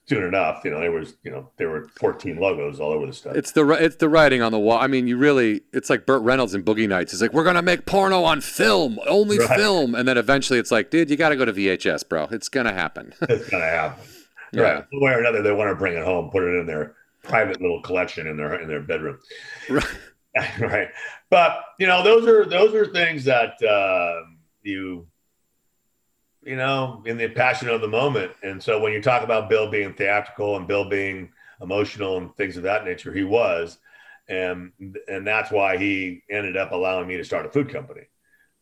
soon enough, you know, there was, you know, there were 14 logos all over the stuff. It's the it's the writing on the wall. I mean, you really, it's like Burt Reynolds in Boogie Nights. It's like we're gonna make porno on film, only right. film, and then eventually it's like, dude, you got to go to VHS, bro. It's gonna happen. it's gonna happen. yeah. Right. One way or another, they want to bring it home, put it in their private little collection in their in their bedroom. Right. right. But you know, those are those are things that uh, you you know, in the passion of the moment. And so when you talk about Bill being theatrical and Bill being emotional and things of that nature, he was. And and that's why he ended up allowing me to start a food company.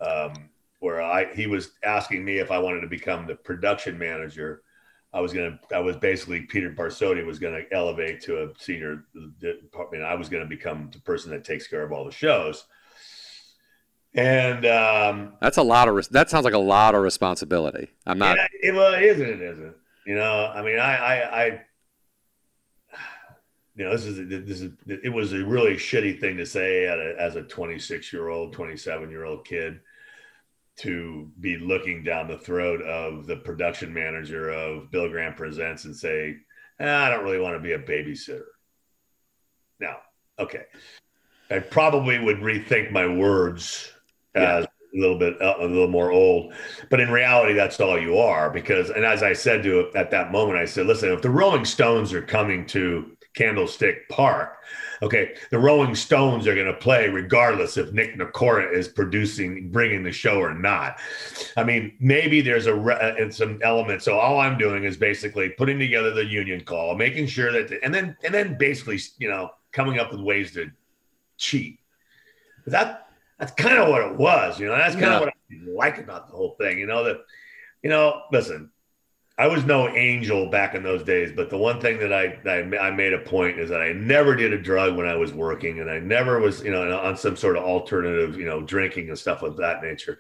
Um, where I he was asking me if I wanted to become the production manager. I was gonna I was basically Peter Barsotti was gonna elevate to a senior department. I was gonna become the person that takes care of all the shows. And um, that's a lot of that sounds like a lot of responsibility. I'm not. Yeah, it, well, it isn't. It isn't. You know, I mean, I, I, I, you know, this is this is it was a really shitty thing to say a, as a 26 year old, 27 year old kid to be looking down the throat of the production manager of Bill Graham Presents and say, ah, I don't really want to be a babysitter. Now, okay, I probably would rethink my words yeah. a little bit uh, a little more old. But in reality that's all you are because and as i said to it at that moment i said listen if the rolling stones are coming to candlestick park okay the rolling stones are going to play regardless if nick Nicoara is producing bringing the show or not. I mean maybe there's a uh, some element. So all i'm doing is basically putting together the union call making sure that the, and then and then basically you know coming up with ways to cheat. That that's kind of what it was, you know. That's kind yeah. of what I like about the whole thing, you know. That, you know, listen, I was no angel back in those days, but the one thing that I, I, I made a point is that I never did a drug when I was working, and I never was you know on some sort of alternative you know drinking and stuff of that nature.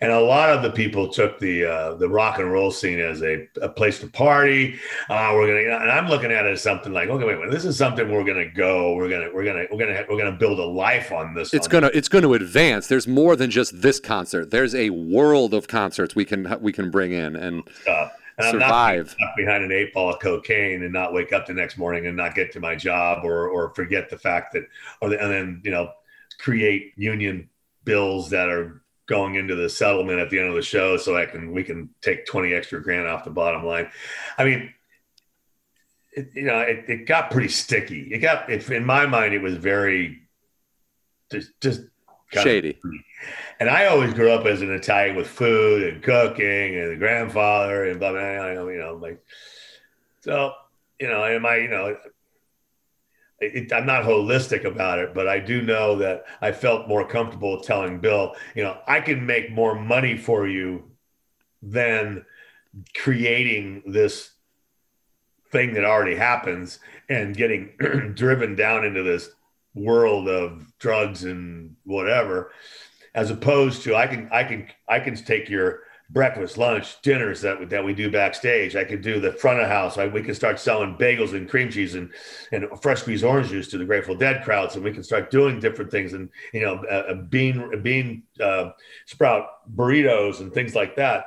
And a lot of the people took the uh, the rock and roll scene as a, a place to party. Uh, we're gonna and I'm looking at it as something like okay, wait, wait, this is something we're gonna go. We're gonna we're gonna we're gonna we're gonna build a life on this. It's on gonna it's gonna advance. There's more than just this concert. There's a world of concerts we can we can bring in and. stuff. And Survive. I'm not behind an eight ball of cocaine and not wake up the next morning and not get to my job or or forget the fact that or the, and then you know create union bills that are going into the settlement at the end of the show so I can we can take 20 extra grand off the bottom line. I mean it, you know it, it got pretty sticky. It got it, in my mind it was very just just Shady. And I always grew up as an Italian with food and cooking and the grandfather and blah blah. blah you know, like so. You know, am I? You know, it, I'm not holistic about it, but I do know that I felt more comfortable telling Bill, you know, I can make more money for you than creating this thing that already happens and getting driven down into this world of drugs and whatever as opposed to I can I can I can take your breakfast, lunch, dinners that that we do backstage. I could do the front of house. I, we can start selling bagels and cream cheese and and fresh squeezed orange juice to the Grateful Dead crowds, and we can start doing different things and you know a, a bean a bean uh, sprout burritos and things like that.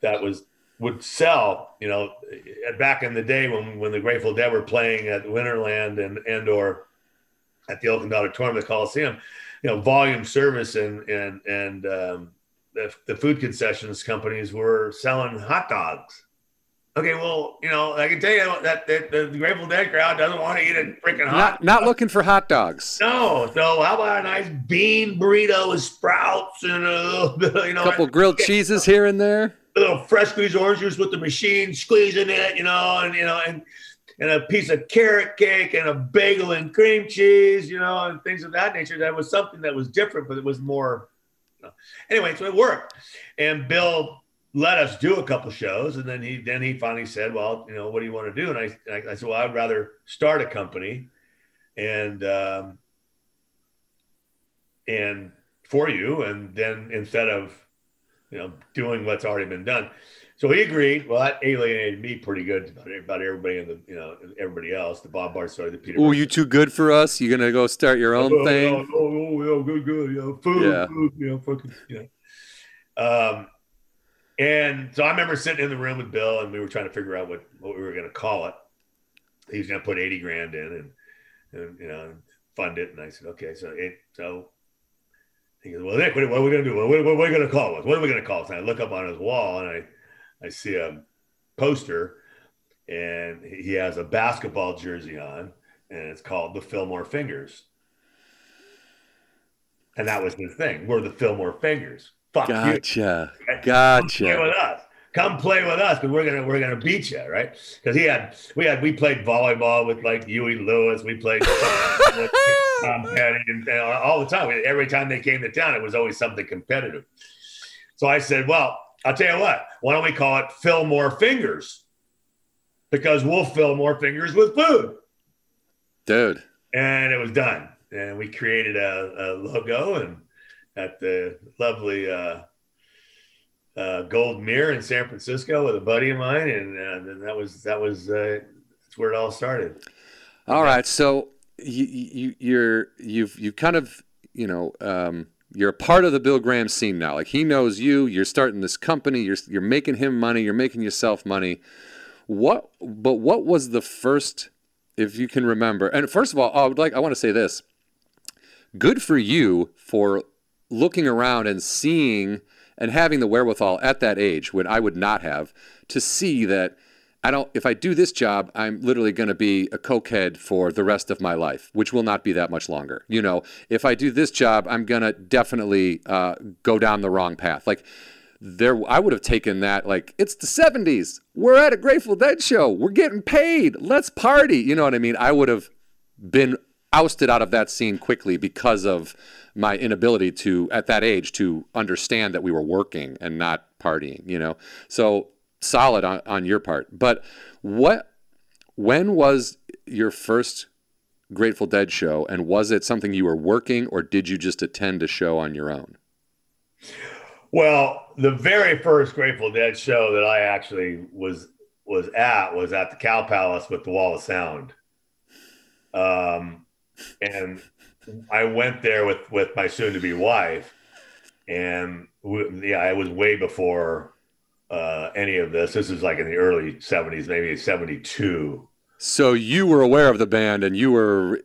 That was would sell. You know, uh, back in the day when when the Grateful Dead were playing at Winterland and and or at the Oakland Auditorium, the Coliseum you know volume service and and and um, the, the food concessions companies were selling hot dogs. Okay, well, you know, I can tell you that, that the Grateful Dead crowd doesn't want to eat a freaking hot. Not not looking for hot dogs. No, so how about a nice bean burrito with sprouts and a little, you know, A couple grilled cheeses here and there. a little fresh squeezed orange juice with the machine squeezing it, you know, and you know, and and a piece of carrot cake and a bagel and cream cheese, you know, and things of that nature. That was something that was different, but it was more. You know. Anyway, so it worked, and Bill let us do a couple shows, and then he then he finally said, "Well, you know, what do you want to do?" And I I, I said, "Well, I'd rather start a company, and um, and for you, and then instead of you know doing what's already been done." So he agreed. Well, that alienated me pretty good about, everybody in the, you know, everybody else. The Bob story, the Peter. Ooh, you too good for us? You're gonna go start your own oh, thing? Oh, oh, oh, good, good. You know, food, Yeah. food, you know, fucking, you know. Um, and so I remember sitting in the room with Bill, and we were trying to figure out what what we were going to call it. He was going to put eighty grand in, and, and you know, fund it. And I said, okay, so it, so. He goes, well, Nick, what, what are we going to do? What, what, what are we going to call it? What are we going to call it? And I look up on his wall, and I I see a poster and he has a basketball jersey on and it's called the Fillmore Fingers. And that was his thing. We're the Fillmore Fingers. Fuck Gotcha. you. Come play Gotcha. with us. Come play with us because we're gonna we're gonna beat you, right? Because he had we had we played volleyball with like Huey Lewis, we played with Tom Petty and, and all the time. Every time they came to town, it was always something competitive. So I said, well, I'll tell you what, why don't we call it Fill More Fingers? Because we'll fill more fingers with food. Dude. And it was done. And we created a, a logo and at the lovely uh, uh, Gold Mirror in San Francisco with a buddy of mine. And, uh, and that was, that was, uh, that's where it all started. All right, so you, you you're you've you kind of you know um, you're a part of the Bill Graham scene now. Like he knows you. You're starting this company. You're you're making him money. You're making yourself money. What? But what was the first, if you can remember? And first of all, I would like I want to say this. Good for you for looking around and seeing and having the wherewithal at that age when I would not have to see that I don't if I do this job, I'm literally going to be a cokehead for the rest of my life, which will not be that much longer. You know, if I do this job, I'm going to definitely uh, go down the wrong path. Like there I would have taken that like it's the 70s. We're at a Grateful Dead show. We're getting paid. Let's party. You know what I mean? I would have been ousted out of that scene quickly because of my inability to at that age to understand that we were working and not partying, you know. So solid on, on your part. But what, when was your first Grateful Dead show, and was it something you were working, or did you just attend a show on your own? Well, the very first Grateful Dead show that I actually was was at was at the Cow Palace with the Wall of Sound. Um, and I went there with with my soon to be wife, and we, yeah, I was way before uh, any of this. This is like in the early '70s, maybe '72. So you were aware of the band, and you were.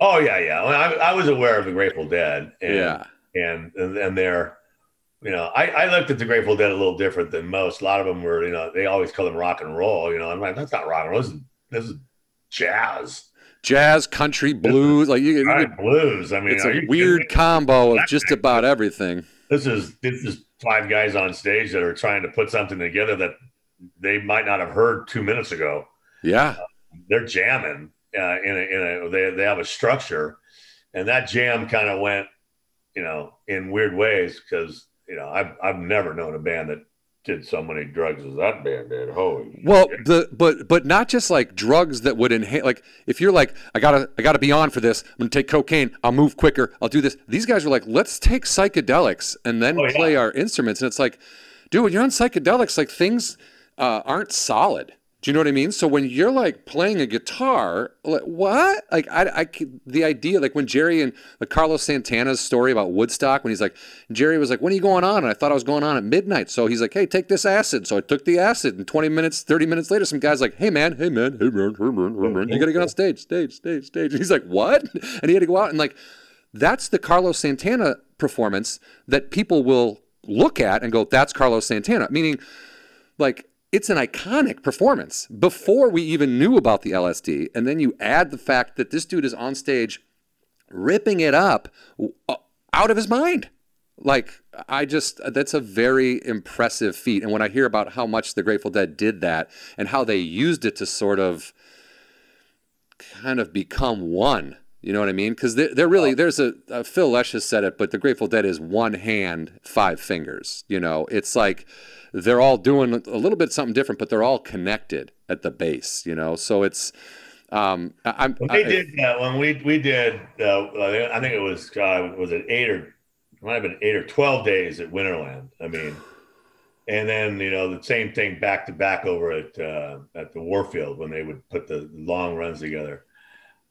Oh yeah, yeah. I, I was aware of the Grateful Dead. And, yeah. And and, and they're, you know, I, I looked at the Grateful Dead a little different than most. A lot of them were, you know, they always call them rock and roll. You know, I'm like, that's not rock and roll. This is, this is jazz. Jazz, country, blues, like you, you could- blues. I mean, it's a weird kidding combo of just about everything. This is this is five guys on stage that are trying to put something together that they might not have heard two minutes ago. Yeah, They're jamming uh, in a, in a they they have a structure, and that jam kind of went, you know, in weird ways because you know I've I've never known a band that did so many drugs as that band did. Holy Well, shit. the but but not just like drugs that would enhance. Like if you're like, I gotta I gotta be on for this. I'm gonna take cocaine. I'll move quicker. I'll do this. These guys are like, let's take psychedelics and then Oh, yeah. play our instruments. And it's like, dude, when you're on psychedelics, like things uh, aren't solid. Do you know what I mean? So when you're like playing a guitar, like what? Like I, I the idea, like when Jerry and like Carlos Santana's story about Woodstock, when he's like, Jerry was like, when are you going on? And I thought I was going on at midnight. So he's like, hey, take this acid. So I took the acid, and 20 minutes, 30 minutes later, some guy's like, hey man, hey man, hey man, hey man, hey man, you gotta get on stage, stage, stage, stage. And he's like, what? And he had to go out and like, that's the Carlos Santana performance that people will look at and go, that's Carlos Santana. Meaning, like it's an iconic performance before we even knew about the LSD. And then you add the fact that this dude is on stage ripping it up uh, out of his mind. Like, I just, that's a very impressive feat. And when I hear about how much the Grateful Dead did that and how they used it to sort of kind of become one, you know what I mean? Because they're, they're really, there's a, uh, Phil Lesh has said it, but the Grateful Dead is one hand, five fingers. You know, it's like, they're all doing a little bit something different, but they're all connected at the base, you know. So it's um, I, I'm When I- we did that, when we we did, uh, I think it was uh, was it eight or it might have been eight or twelve days at Winterland. I mean, and then you know the same thing back to back over at uh, at the Warfield when they would put the long runs together.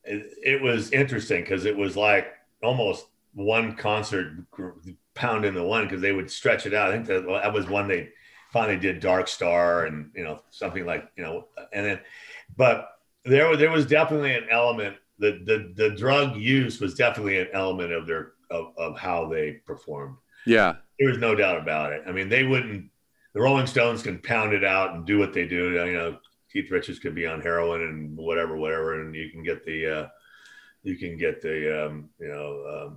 It, it was interesting because it was like almost one concert pound into one because they would stretch it out. I think that, that was one they finally did Dark Star and you know something like you know and then but there was there was definitely an element the the the drug use was definitely an element of their of, of how they performed. Yeah, there was no doubt about it. I mean they wouldn't the rolling stones can pound it out and do what they do you know keith richards could be on heroin and whatever whatever and you can get the uh you can get the um you know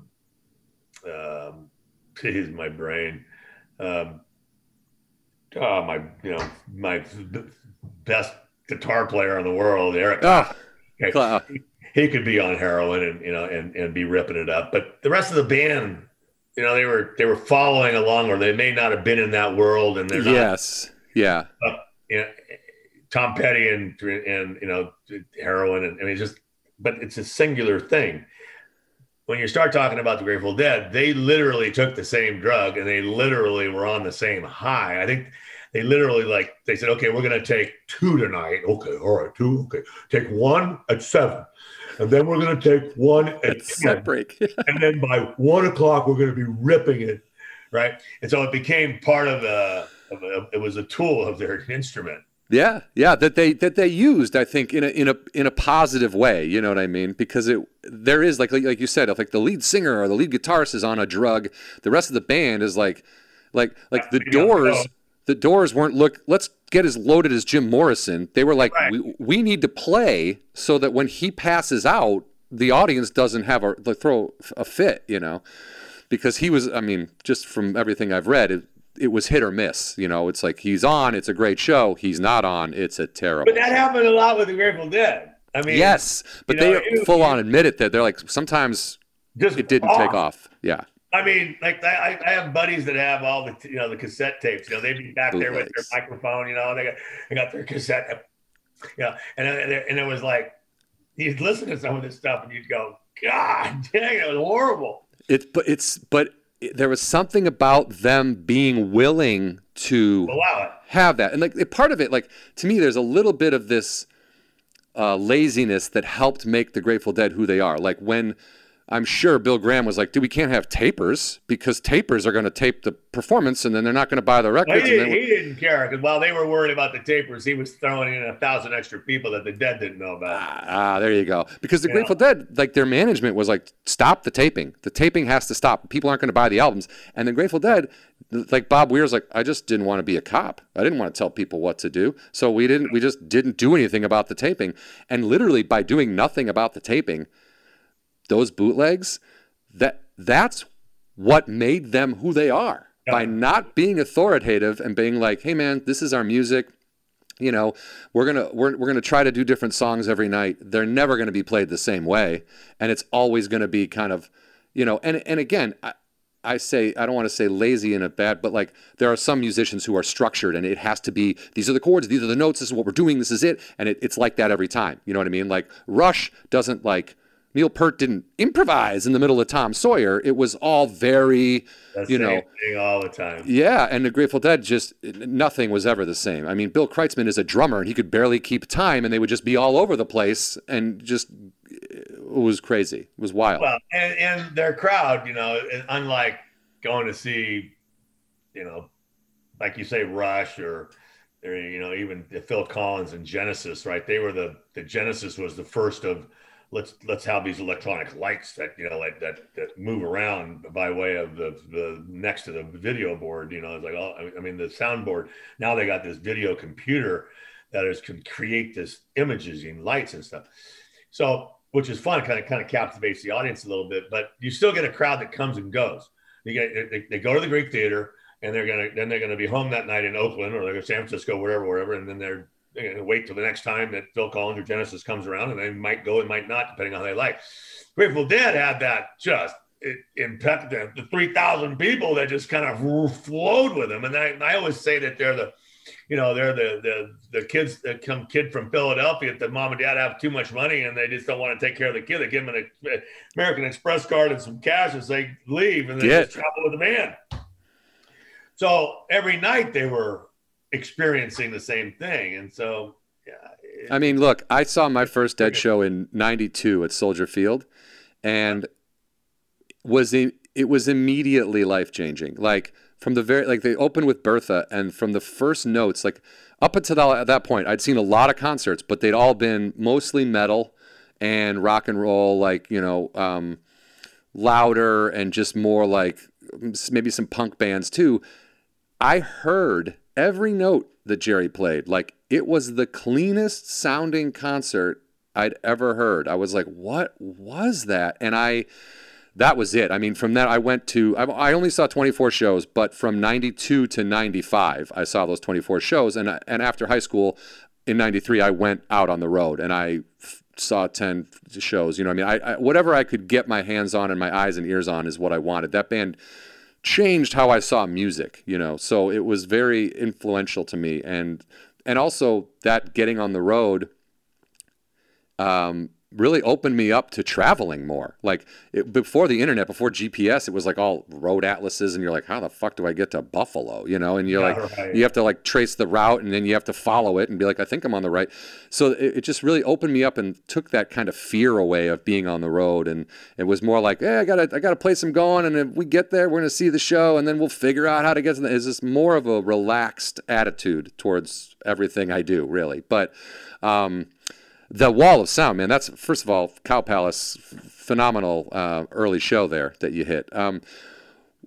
um um geez, my brain. Um oh my you know my best guitar player in the world eric. Oh, Okay. cl- he could be on heroin and you know and and be ripping it up but the rest of the band you know they were they were following along or they may not have been in that world and they're not yes, yeah, you know, tom petty and and you know heroin and i mean it's just but it's a singular thing. When you start talking about the grateful dead they literally took the same drug and they literally were on the same high. I think they literally like they said okay we're going to take two tonight. Okay all right two okay. Take one at seven and then we're going to take one at it's 10 set break. and then by one o'clock we're going to be ripping it right? And so it became part of a, of a it was a tool of their instrument yeah, yeah, that they that they used, I think, in a in a in a positive way. You know what I mean? Because it there is like like, you said, if like the lead singer or the lead guitarist is on a drug, the rest of the band is like like like the Doors. The Doors weren't look. Let's get as loaded as Jim Morrison. They were like, Right. we, we need to play so that when he passes out, the audience doesn't have a like, throw a fit. You know, because he was. I mean, just from everything I've read, it, it was hit or miss. You know, it's like he's on, it's a great show. He's not on, it's a terrible. but that happened a lot with the grateful dead i mean yes, but know, they you- full on admit it that they're like sometimes just it didn't take off. Yeah, I mean, like I, I have buddies that have all the you know the cassette tapes. You know, they'd be back there with their microphone. You know, they got they got their cassette. Yeah, and uh, and it was like you'd listen to some of this stuff and you'd go, God dang, it was horrible. It's but it's but there was something about them being willing to have that, and like part of it, like to me, there's a little bit of this uh, laziness that helped make the Grateful Dead who they are. Like when I'm sure Bill Graham was like, "Dude, we can't have tapers because tapers are going to tape the performance, and then they're not going to buy the records." He, didn't, he didn't care because while they were worried about the tapers, he was throwing in a thousand extra people that the Dead didn't know about. Ah, ah there you go. Because the Grateful Dead, like their management was like, "Stop the taping. The taping has to stop. People aren't going to buy the albums." And the Grateful Dead, like Bob Weir's, like, "I just didn't want to be a cop. I didn't want to tell people what to do, so we didn't. We just didn't do anything about the taping. And literally by doing nothing about the taping, those bootlegs." that that's what made them who they are yeah. by not being authoritative and being like, "Hey, man, this is our music." You know, we're gonna we're, we're gonna try to do different songs every night. They're never gonna be played the same way, and it's always gonna be kind of, you know. And and again, I, I say I don't want to say lazy in a bad, but like there are some musicians who are structured, and it has to be these are the chords, these are the notes, this is what we're doing, this is it, and it, it's like that every time. You know what I mean? Like Rush doesn't like Neil Peart didn't improvise in the middle of Tom Sawyer. It was all very, That's you know, all the time. Yeah, and the Grateful Dead just nothing was ever the same. I mean, Bill Kreutzmann is a drummer, and he could barely keep time, and they would just be all over the place, and just it was crazy. It was wild. Well, and, and their crowd, you know, unlike going to see, you know, like you say, Rush or or you know even Phil Collins and Genesis, right? They were the the Genesis was the first of let's let's have these electronic lights that you know like that that move around by way of the the next to the video board you know it's like oh i mean the soundboard now they got this video computer that is can create this images and lights and stuff. So which is fun kind of kind of captivates the audience a little bit but you still get a crowd that comes and goes. You get they, they go to the greek theater and they're gonna then they're gonna be home that night in oakland or they're in san francisco wherever wherever and then they're they're going to wait till the next time that Phil Collins or Genesis comes around, and they might go and might not, depending on how they like. Grateful Dead had that just impact the, the 3,000 people that just kind of flowed with them. And I, I always say that they're the, you know, they're the, the, the kids that come kid from Philadelphia that mom and dad have too much money and they just don't want to take care of the kid. They give them an American Express card and some cash as they leave and they just travel with the man. So every night they were experiencing the same thing. And so, yeah. It, I mean, look, I saw my first Dead show in '92 at Soldier Field, and was it, it was immediately life changing. Like from the very like they opened with Bertha, and from the first notes, like up until that, that point, I'd seen a lot of concerts, but they'd all been mostly metal and rock and roll, like you know, um, louder and just more like maybe some punk bands too. I heard every note that Jerry played. Like it was the cleanest sounding concert I'd ever heard. I was like, what was that? And I, that was it. I mean, from that, I went to, I only saw 24 shows, but from 92 to 95, I saw those 24 shows. And, and after high school in 93, I went out on the road and I saw 10 shows. You know, I mean, I, I whatever I could get my hands on and my eyes and ears on is what I wanted. That band, changed how I saw music, you know. So it was very influential to me, and and also that getting on the road um, really opened me up to traveling more. Like it, before the internet, before GPS, it was like all road atlases, and you're like, how the fuck do I get to Buffalo? You know, and you're yeah, like, right. you have to like trace the route, and then you have to follow it and be like, I think I'm on the right. So it, it, just really opened me up and took that kind of fear away of being on the road, and it was more like, hey, I gotta, I gotta place some going, and if we get there, we're gonna see the show, and then we'll figure out how to get to the. Is this more of a relaxed attitude towards everything I do, really? But. Um, the wall of sound, man. That's first of all, Cow Palace, phenomenal uh, early show there that you hit. Um,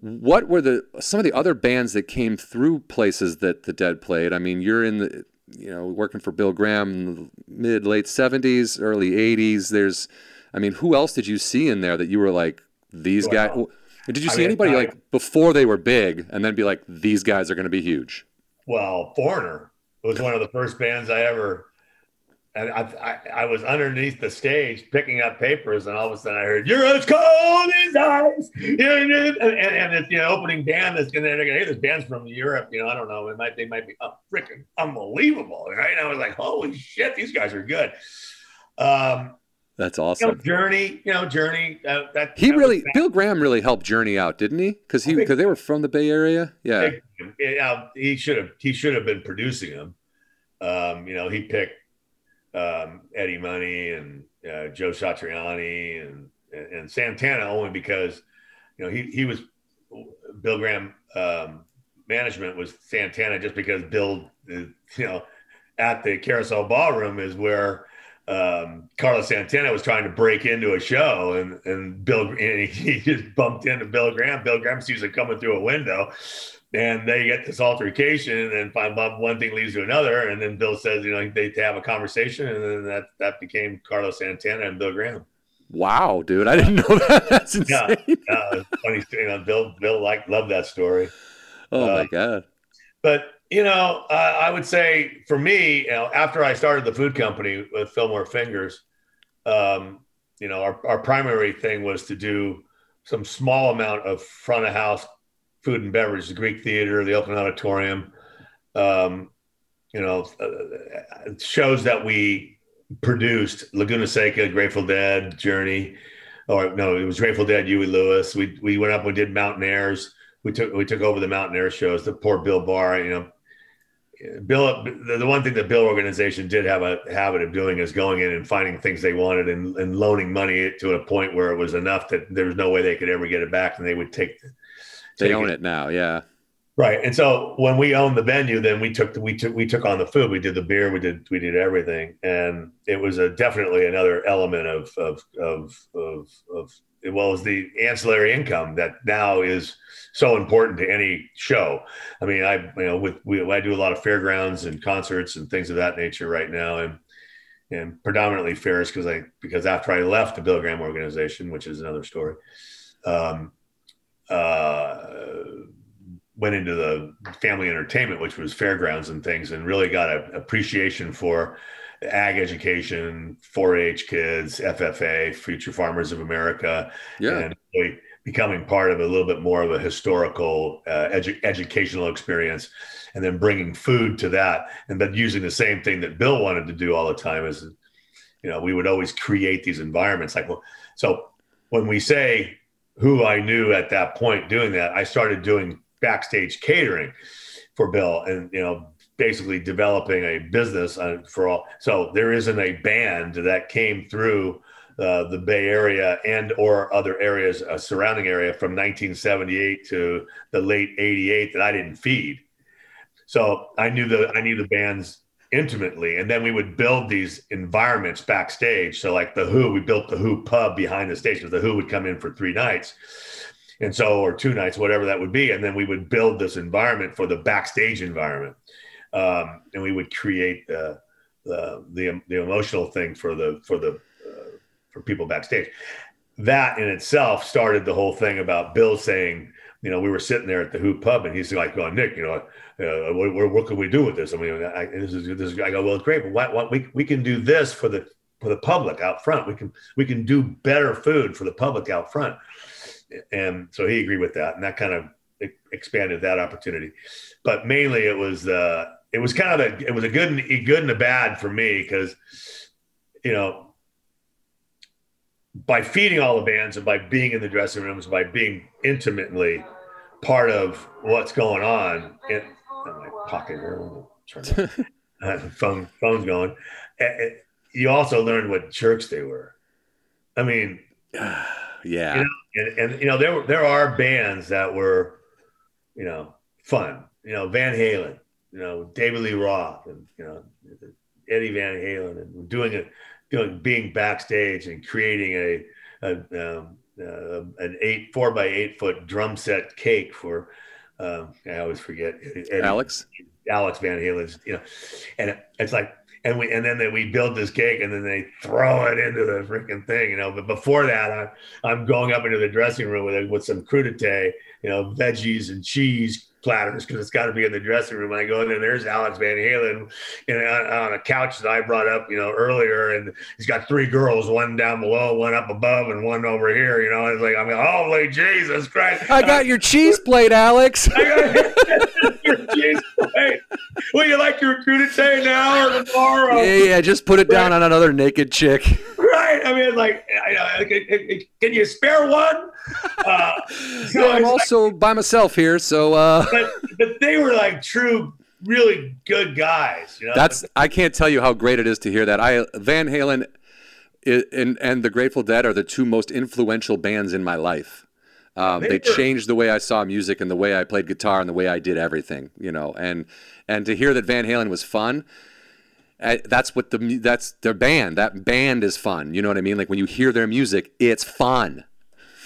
what were the some of the other bands that came through places that the Dead played? I mean, you're in the you know working for Bill Graham, mid late '70s, early '80s. There's, I mean, who else did you see in there that you were like these guys? Did you see mean, anybody I, like before they were big, and then be like, these guys are going to be huge? Well, Foreigner was one of the first bands I ever I, I, I was underneath the stage picking up papers, and all of a sudden I heard, "You're as cold as ice," and, and, it's you know opening band that's gonna, they're gonna hey, this band's from Europe, you know, I don't know, it might they might be oh, freaking unbelievable, right? And I was like, "Holy shit, these guys are good." Um, That's you know, awesome. Journey, you know, Journey. Uh, that He that really, Bill Graham really helped Journey out, didn't he? Because he, because they were from the Bay Area. Yeah. big- yeah, he should have he should have been producing them. Um, you know, he picked um, Eddie Money and uh, Joe Satriani and and Santana only because you know he he was Bill Graham um, management was Santana just because Bill uh, you know at the Carousel Ballroom is where um, Carlos Santana was trying to break into a show, and and Bill and he, he just bumped into Bill Graham. Bill Graham sees it coming through a window, and they get this altercation, and one thing leads to another, and then Bill says, you know, they have a conversation, and then that that became Carlos Santana and Bill Graham. Wow, dude, I didn't know that. That's insane. Yeah. Uh, funny, you know, Bill Bill like loved that story. Oh Uh, my god. But you know, uh, I would say for me, you know, after I started the food company with Fillmore Fingers, um, you know, our, our primary thing was to do some small amount of front of house food and beverage, the Greek Theater, the Oakland Auditorium, um, you know, uh, shows that we produced Laguna Seca, Grateful Dead, Journey, or no, it was Grateful Dead, Huey Lewis. We we went up and did Mountain Aires. We took we took over the Mountain Aire shows. The poor Bill Barr, you know, Bill. The, the one thing the Bill organization did have a habit of doing is going in and finding things they wanted and, and loaning money to a point where it was enough that there was no way they could ever get it back, and they would take. They own it now. Yeah. Right. And so when we owned the venue, then we took the, we took we took on the food. We did the beer. We did we did everything, and it was a definitely another element of of of of, of well as the ancillary income that now is so important to any show. I mean, I you know with we I do a lot of fairgrounds and concerts and things of that nature right now, and and predominantly fairs because I because after I left the Bill Graham organization, which is another story. Um, uh, went into the family entertainment, which was fairgrounds and things, and really got an appreciation for ag education, 4-H kids, FFA, Future Farmers of America, Yeah. and really becoming part of a little bit more of a historical uh, edu- educational experience, and then bringing food to that, and then using the same thing that Bill wanted to do all the time is, you know, we would always create these environments. Like, well, so when we say who I knew at that point doing that, I started doing backstage catering for Bill, and you know, basically developing a business uh, for all. So there isn't a band that came through uh, the Bay Area and or other areas, uh, surrounding area from 1978 to the late '88 that I didn't feed. So I knew the I knew the bands intimately, and then we would build these environments backstage. So like the Who, we built the Who pub behind the stage the Who would come in for three nights and so or two nights whatever that would be and then we would build this environment for the backstage environment um, and we would create the, the the the emotional thing for the for the uh, for people backstage that in itself started the whole thing about bill saying you know we were sitting there at the who pub and he's like going nick you know uh, what, what, can we do with this? I mean I, this is this is, i go well great but what, what we, we can do this for the for the public out front. We can we can do better food for the public out front. And so he agreed with that and that kind of expanded that opportunity. But mainly it was uh it was kind of a it was a good and a good and a bad for me because you know by feeding all the bands and by being in the dressing rooms by being intimately part of what's going on my pocket here turn phone phone's going. You also learned what jerks they were. I mean yeah. you know, and, and you know there were there are bands that were you know fun. You know van halen you know david lee roth and you know eddie van halen and doing it doing being backstage and creating a, a um, uh, an eight four by eight foot drum set cake for um, i always forget Eddie, Alex. alex van halen's you know and it's like and we and then they, we build this cake and then they throw it into the freaking thing, you know. But before that, I'm I'm going up into the dressing room with with some crudité, you know, veggies and cheese, platters because it's got to be in the dressing room. I go in there, there's Alex Van Halen you know, on, on, a couch that I brought up, you know, earlier, and he's got three girls, one down below, one up above, and one over here. You know, it's like I'm like, holy Jesus Christ! I got your cheese plate, Alex. I got your cheese plate. Will you like your crudité now or tomorrow? Yeah, yeah. Just put it down on another naked chick. Right. I mean, like, can you spare one? Uh, so yeah, I'm also like, by myself here, so. Uh... But, but they were like true really good guys. You know? That's I can't tell you how great it is to hear that. I Van Halen and and the Grateful Dead are the two most influential bands in my life. Um, they, they changed the way I saw music and the way I played guitar and the way I did everything. You know, and and to hear that Van Halen was fun. That's what the that's their band. That band is fun. You know what I mean? Like when you hear their music, it's fun.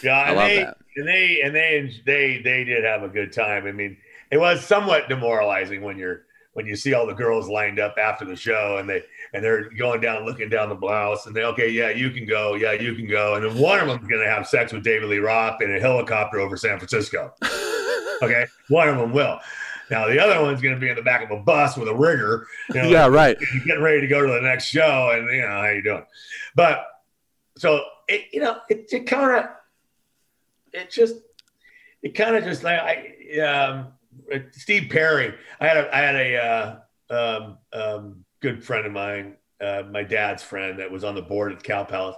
Yeah, I love they, that. And they and they they they did have a good time. I mean, it was somewhat demoralizing when you're when you see all the girls lined up after the show and they and they're going down looking down the blouse and they okay yeah you can go yeah you can go and then one of them's going to have sex with David Lee Roth in a helicopter over San Francisco. okay, one of them will. Now the other one's going to be in the back of a bus with a rigger. You know, yeah, right. Getting ready to go to the next show, and you know how you doing. But so it, you know, it, it kind of, it just, it kind of just like I, um, Steve Perry. I had a I had a uh, um, um, good friend of mine, uh, my dad's friend that was on the board at Cow Palace,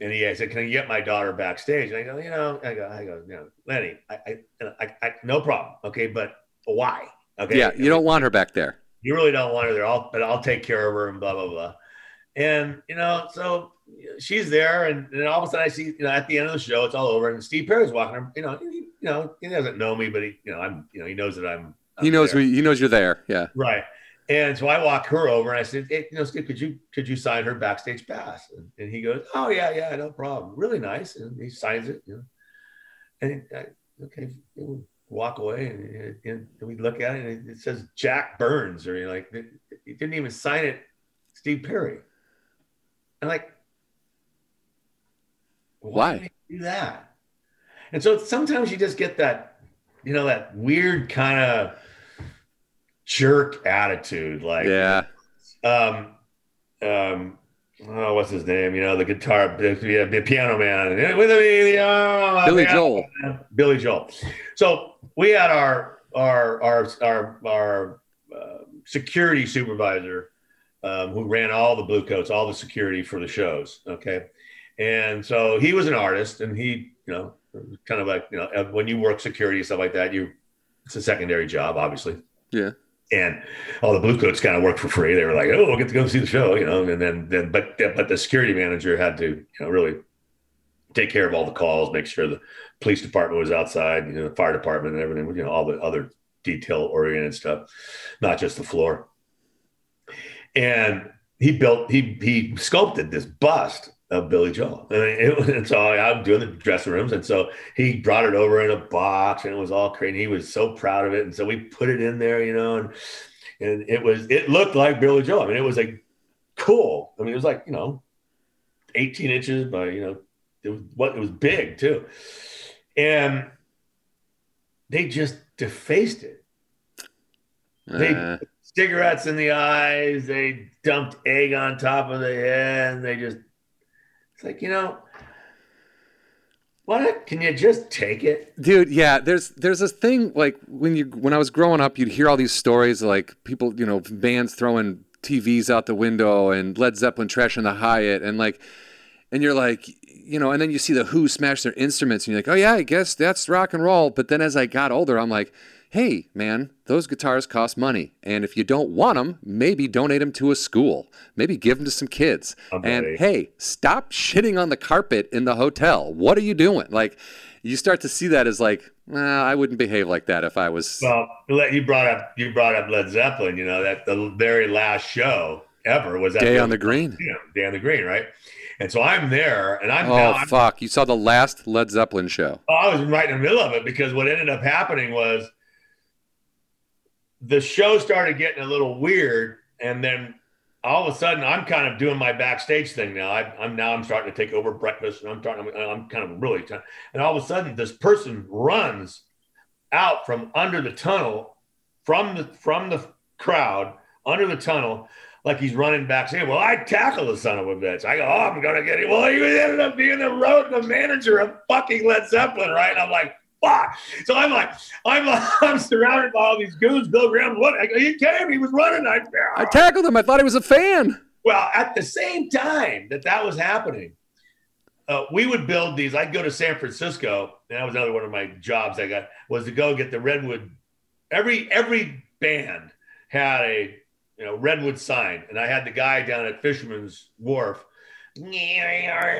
and he I said, "Can I get my daughter backstage?" And I go, "You know, I go, I go, you know, Lenny, I, I, I, I no problem, okay, but why? Okay, yeah, you don't want her back there. You really don't want her there. I'll, but I'll take care of her and blah blah blah." And you know, so she's there, and, and all of a sudden I see, you know, at the end of the show, it's all over, and Steve Perry's walking. Her, You know, he, you know, he doesn't know me, but he, you know, I'm, you know, he knows that I'm. I'm he knows we, he knows you're there. Yeah. Right. And so I walk her over and I said, hey, you know, Steve, could you could you sign her backstage pass? And, and, he goes, oh yeah, yeah, no problem. Really nice. And he signs it. You know, and I, okay, walk away and, and, we look at it and it says Jack Burns or you like he didn't even sign it, Steve Perry. And like, why, why? do that? And so sometimes you just get that, you know, that weird kind of jerk attitude. Like, yeah. Um, um, oh, what's his name? You know, the guitar, the, the piano man. With me, oh, Billy Joel. Billy Joel. So we had our our our our our uh, security supervisor um, who ran all the blue coats, all the security for the shows. Okay, and so he was an artist, and he you know kind of like you know when you work security and stuff like that you it's a secondary job obviously yeah and all the blue coats kind of worked for free. They were like oh we'll get to go see the show you know and then then but but the security manager had to you know really take care of all the calls make sure the police department was outside you know the fire department and everything you know all the other detail oriented stuff not just the floor. And he built he he sculpted this bust of Billy Joel. And, it, and so I'm doing the dressing rooms. And so he brought it over in a box and it was all crazy. He was so proud of it. And so we put it in there, you know, and, and it was, it looked like Billy Joel. I mean, it was like cool. I mean, it was like, you know, 18 inches by, you know, it was what it was big too. And they just defaced it. They uh. cigarettes in the eyes. They dumped egg on top of the head. And they just it's like, you know, what? Can you just take it? Dude, yeah, there's there's this thing like when you when I was growing up, you'd hear all these stories like people, you know, bands throwing TVs out the window and Led Zeppelin trashing the Hyatt and like and you're like, you know, and then you see the Who smash their instruments and you're like, "Oh yeah, I guess that's rock and roll." But then as I got older, I'm like, hey, man, those guitars cost money. And if you don't want them, maybe donate them to a school. Maybe give them to some kids. Oh, okay. And hey, stop shitting on the carpet in the hotel. What are you doing? Like, you start to see that as like, I wouldn't behave like that if I was. Well, you brought up you brought up Led Zeppelin. You know that the very last show ever was that Day on the Green. Yeah, Day on the Green, right? And so I'm there, and I'm. Oh now, I'm, fuck! You saw the last Led Zeppelin show. Oh, I was right in the middle of it because what ended up happening was the show started getting a little weird, and then all of a sudden I'm kind of doing my backstage thing now. I, am now I'm starting to take over breakfast, and I'm starting. I'm kind of really, and all of a sudden this person runs out from under the tunnel, from the from the crowd under the tunnel, like he's running back saying, Well, I tackle the son of a bitch. I go, Oh, I'm gonna get him. Well, he ended up being the road the manager of fucking Led Zeppelin, right? And I'm like, fuck. So I'm like, I'm I'm surrounded by all these goons. Bill Graham, what he came, he was running. I, I tackled him. I thought he was a fan. Well, at the same time that that was happening, uh, we would build these. I'd go to San Francisco, and that was another one of my jobs I got was to go get the redwood. Every every band had a you know redwood sign, and I had the guy down at Fisherman's Wharf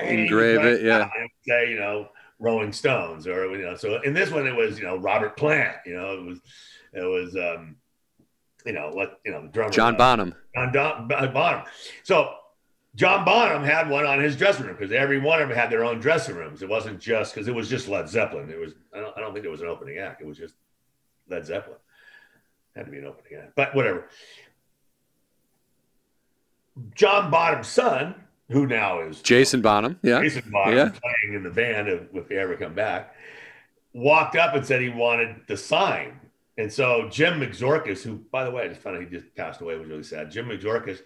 engrave it, yeah. Say you know Rolling Stones, or you know. So in this one, it was you know Robert Plant. You know, it was it was um, you know what you know the drummer John Bonham. John Don, Bonham. So John Bonham had one on his dressing room because every one of them had their own dressing rooms. It wasn't just because it was just Led Zeppelin. It was I don't, I don't think it was an opening act. It was just Led Zeppelin. Had to be an opening act, but whatever. John Bonham's son, who now is Jason Bonham, yeah, Jason Bonham yeah. playing in the band if, if they ever come back, walked up and said he wanted the sign. And so Jim Matzorkis, who by the way, I just found out he just passed away, was really sad. Jim Matzorkis,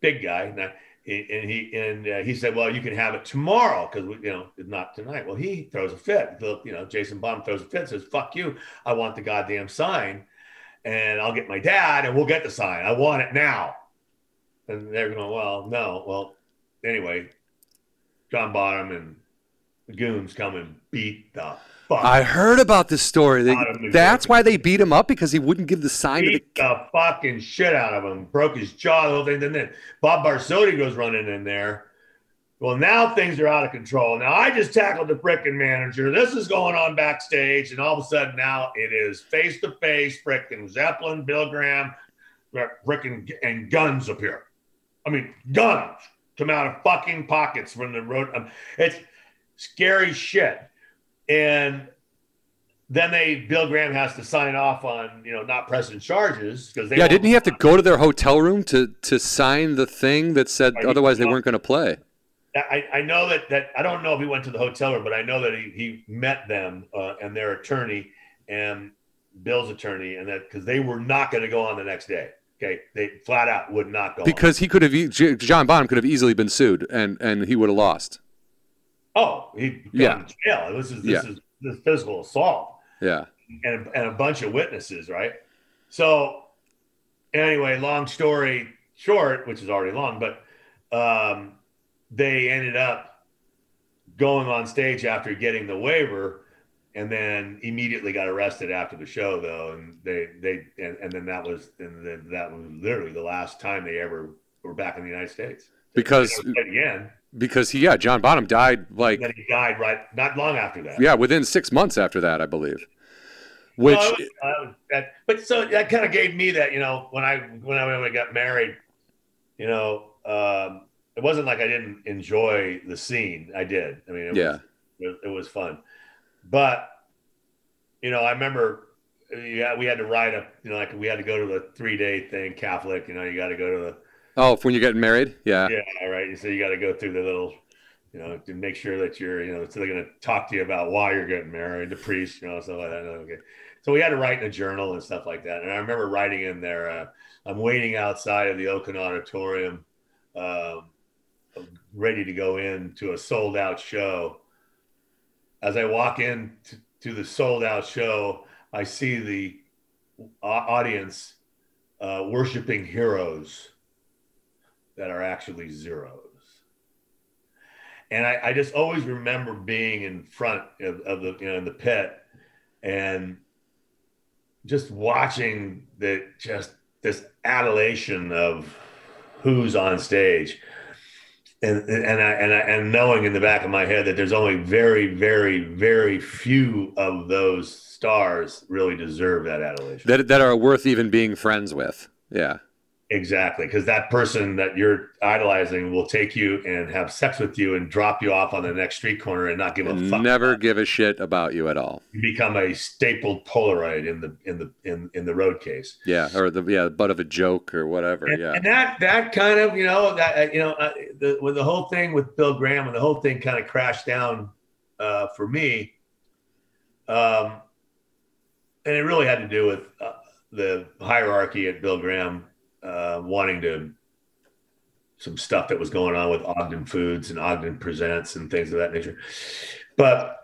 big guy, and, I, and he and uh, he said, "Well, you can have it tomorrow because you know it's not tonight." Well, he throws a fit. You know, Jason Bonham throws a fit, says, "Fuck you! I want the goddamn sign." and I'll get my dad and we'll get the sign. I want it now. And they're going, well, no. Well, anyway, John Bonham and the goons come and beat the fuck. I heard about this story. They, that's why they beat him up because he wouldn't give the sign beat to the... the fucking shit out of him. Broke his jaw, the whole thing. And then Bob Barsotti goes running in there well, now things are out of control. Now I just tackled the frickin' manager. This is going on backstage, and all of a sudden now it is face to face, frickin' Zeppelin, Bill Graham, frickin' and guns appear. I mean, guns come out of fucking pockets from the road. Um, it's scary shit. And then they Bill Graham has to sign off on you know not pressing charges because yeah didn't he have to go to their hotel room to to sign the thing that said otherwise they weren't going to play I, I know that that I don't know if he went to the hotel room, but I know that he, he met them uh, and their attorney and Bill's attorney, and that because they were not going to go on the next day. Okay, they flat out would not go because on. he could have John Bonham could have easily been sued and and he would have lost. Oh, he yeah. jail. This is this yeah. is this physical assault. Yeah, and and a bunch of witnesses, right? So anyway, long story short, which is already long, but um, they ended up going on stage after getting the waiver and then immediately got arrested after the show though and they they and, and then that was and then that was literally the last time they ever were back in the united states because again because he yeah john bonham died like he died right not long after that yeah within six months after that i believe which well, was, uh, that, but so that kind of gave me that you know when i when i, when I got married you know um, it wasn't like I didn't enjoy the scene. I did. I mean, it yeah, was, it, was fun. But you know, I remember, yeah, we had to ride up. You know, like we had to go to the three day thing, Catholic. You know, you got to go to the. Oh, when you're getting married, yeah. Yeah, right. So you got to go through the little, you know, to make sure that you're, you know, so they're going to talk to you about why you're getting married, the priest, you know, stuff like that. Okay. So we had to write in a journal and stuff like that. And I remember writing in there, uh, I'm waiting outside of the Oakland Auditorium. Um, ready to go in to a sold out show. As I walk in to, to the sold out show, I see the audience uh, worshiping heroes that are actually zeros. And I, I, just always remember being in front of, of the, you know, in the pit and just watching the, just this adulation of who's on stage and and I, and I, and knowing in the back of my head that there's only very very very few of those stars really deserve that adulation. That that are worth even being friends with. Yeah Exactly, because that person that you're idolizing will take you and have sex with you and drop you off on the next street corner and not give a fuck. Never give a shit about you at all. You become a stapled Polaroid in the in the in, in the road case. Yeah, or the yeah butt of a joke or whatever. And, yeah, and that that kind of you know that uh, you know uh, the when the whole thing with Bill Graham and the whole thing kind of crashed down uh, for me. Um, and it really had to do with uh, the hierarchy at Bill Graham uh, wanting to some stuff that was going on with Ogden Foods and Ogden Presents and things of that nature. But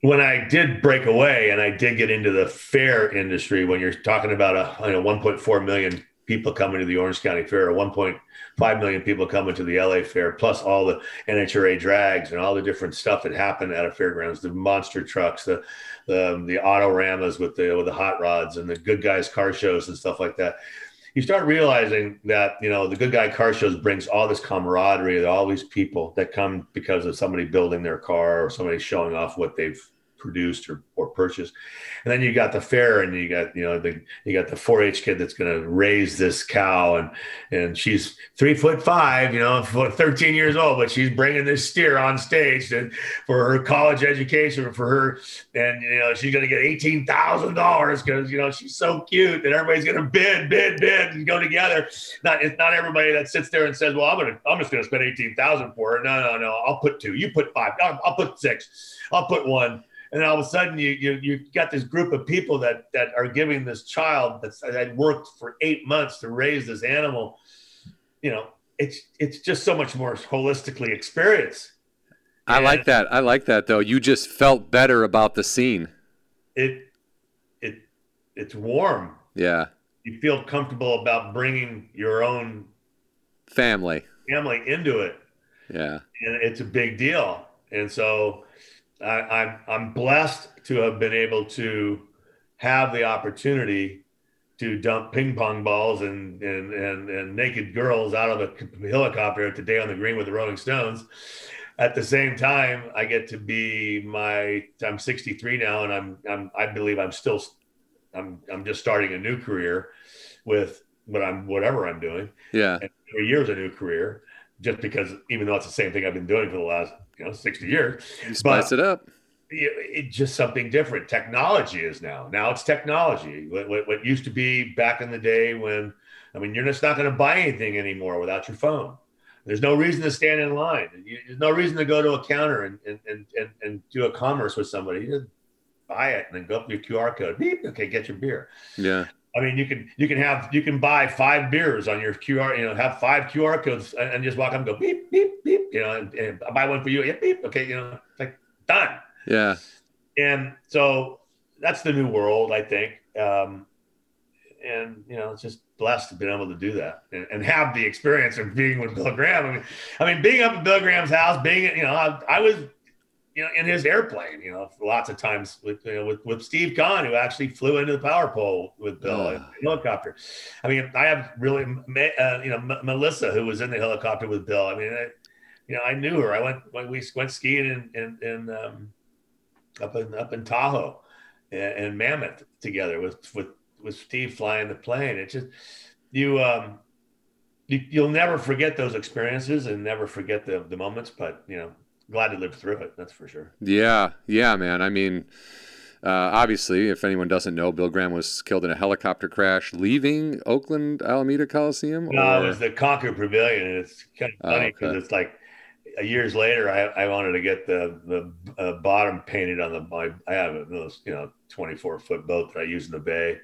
when I did break away and I did get into the fair industry, when you're talking about a you know 1.4 million people coming to the Orange County Fair, or 1.5 million people coming to the LA Fair, plus all the NHRA drags and all the different stuff that happened at a fairgrounds, the monster trucks, the the the autoramas with the with the hot rods and the good guys car shows and stuff like that you start realizing that you know the good guy car shows brings all this camaraderie all these people that come because of somebody building their car or somebody showing off what they've produced or, or purchased. And then you got the fair and you got, you know, the, you got the 4-H kid that's going to raise this cow and, and she's three foot five, you know, 13 years old, but she's bringing this steer on stage to, for her college education for her. And, you know, she's going to get $18,000 because, you know, she's so cute that everybody's going to bid, bid, bid and go together. Not, it's not everybody that sits there and says, well, I'm going to, I'm just going to spend 18,000 for her. No, no, no. I'll put two, you put five, I'll, I'll put six, I'll put one and all of a sudden you you you got this group of people that that are giving this child that's that worked for eight months to raise this animal. You know it's it's just so much more holistically experienced. I like that. I like that though. You just felt better about the scene. It it it's warm. Yeah. You feel comfortable about bringing your own family. family into it. Yeah. And it's a big deal. And so I, I'm I'm blessed to have been able to have the opportunity to dump ping pong balls and and and, and naked girls out of a helicopter today on the green with the Rolling Stones. At the same time, I get to be my. I'm 63 now, and I'm I'm I believe I'm still. I'm I'm just starting a new career with what I'm whatever I'm doing. Yeah, and three years a new career, just because even though it's the same thing I've been doing for the last you know 60 years. You spice but, it up. It, just something different. Technology is now. Now it's technology. What, what, what used to be back in the day when, I mean, you're just not going to buy anything anymore without your phone. There's no reason to stand in line. There's no reason to go to a counter and and, and, and, and do a commerce with somebody. You just buy it and then go up your QR code. Beep. Okay, get your beer. Yeah. I mean, you can you can have you can buy five beers on your QR, you know, have five QR codes and, and just walk up and go beep beep beep, you know, and, and I buy one for you. Yeah, beep. Okay, you know, like done. Yeah. And so that's the new world, I think. Um, and you know, it's just blessed to be able to do that and, and, have the experience of being with Bill Graham. I mean, I mean, being up at Bill Graham's house, being you know, I, I was you know, in his airplane, you know, lots of times with, you know, with, with Steve Kahn, who actually flew into the power pole with Bill in the helicopter. I mean, I have really, uh, you know, M- Melissa, who was in the helicopter with Bill. I mean, I, you know, I knew her. I went when we went skiing in, in, in um, up in up in Tahoe and, and, Mammoth together with with with Steve flying the plane. It's just you um you, you'll never forget those experiences and never forget the the moments. But you know, glad to live through it. That's for sure. Yeah, yeah, man. I mean, uh, obviously, if anyone doesn't know, Bill Graham was killed in a helicopter crash leaving Oakland Alameda Coliseum. No, or? it was the Concord Pavilion, and it's kind of funny because oh, okay. it's like years later, I, I wanted to get the the uh, bottom painted on the my I have a those you know 24 foot boat that I use in the bay,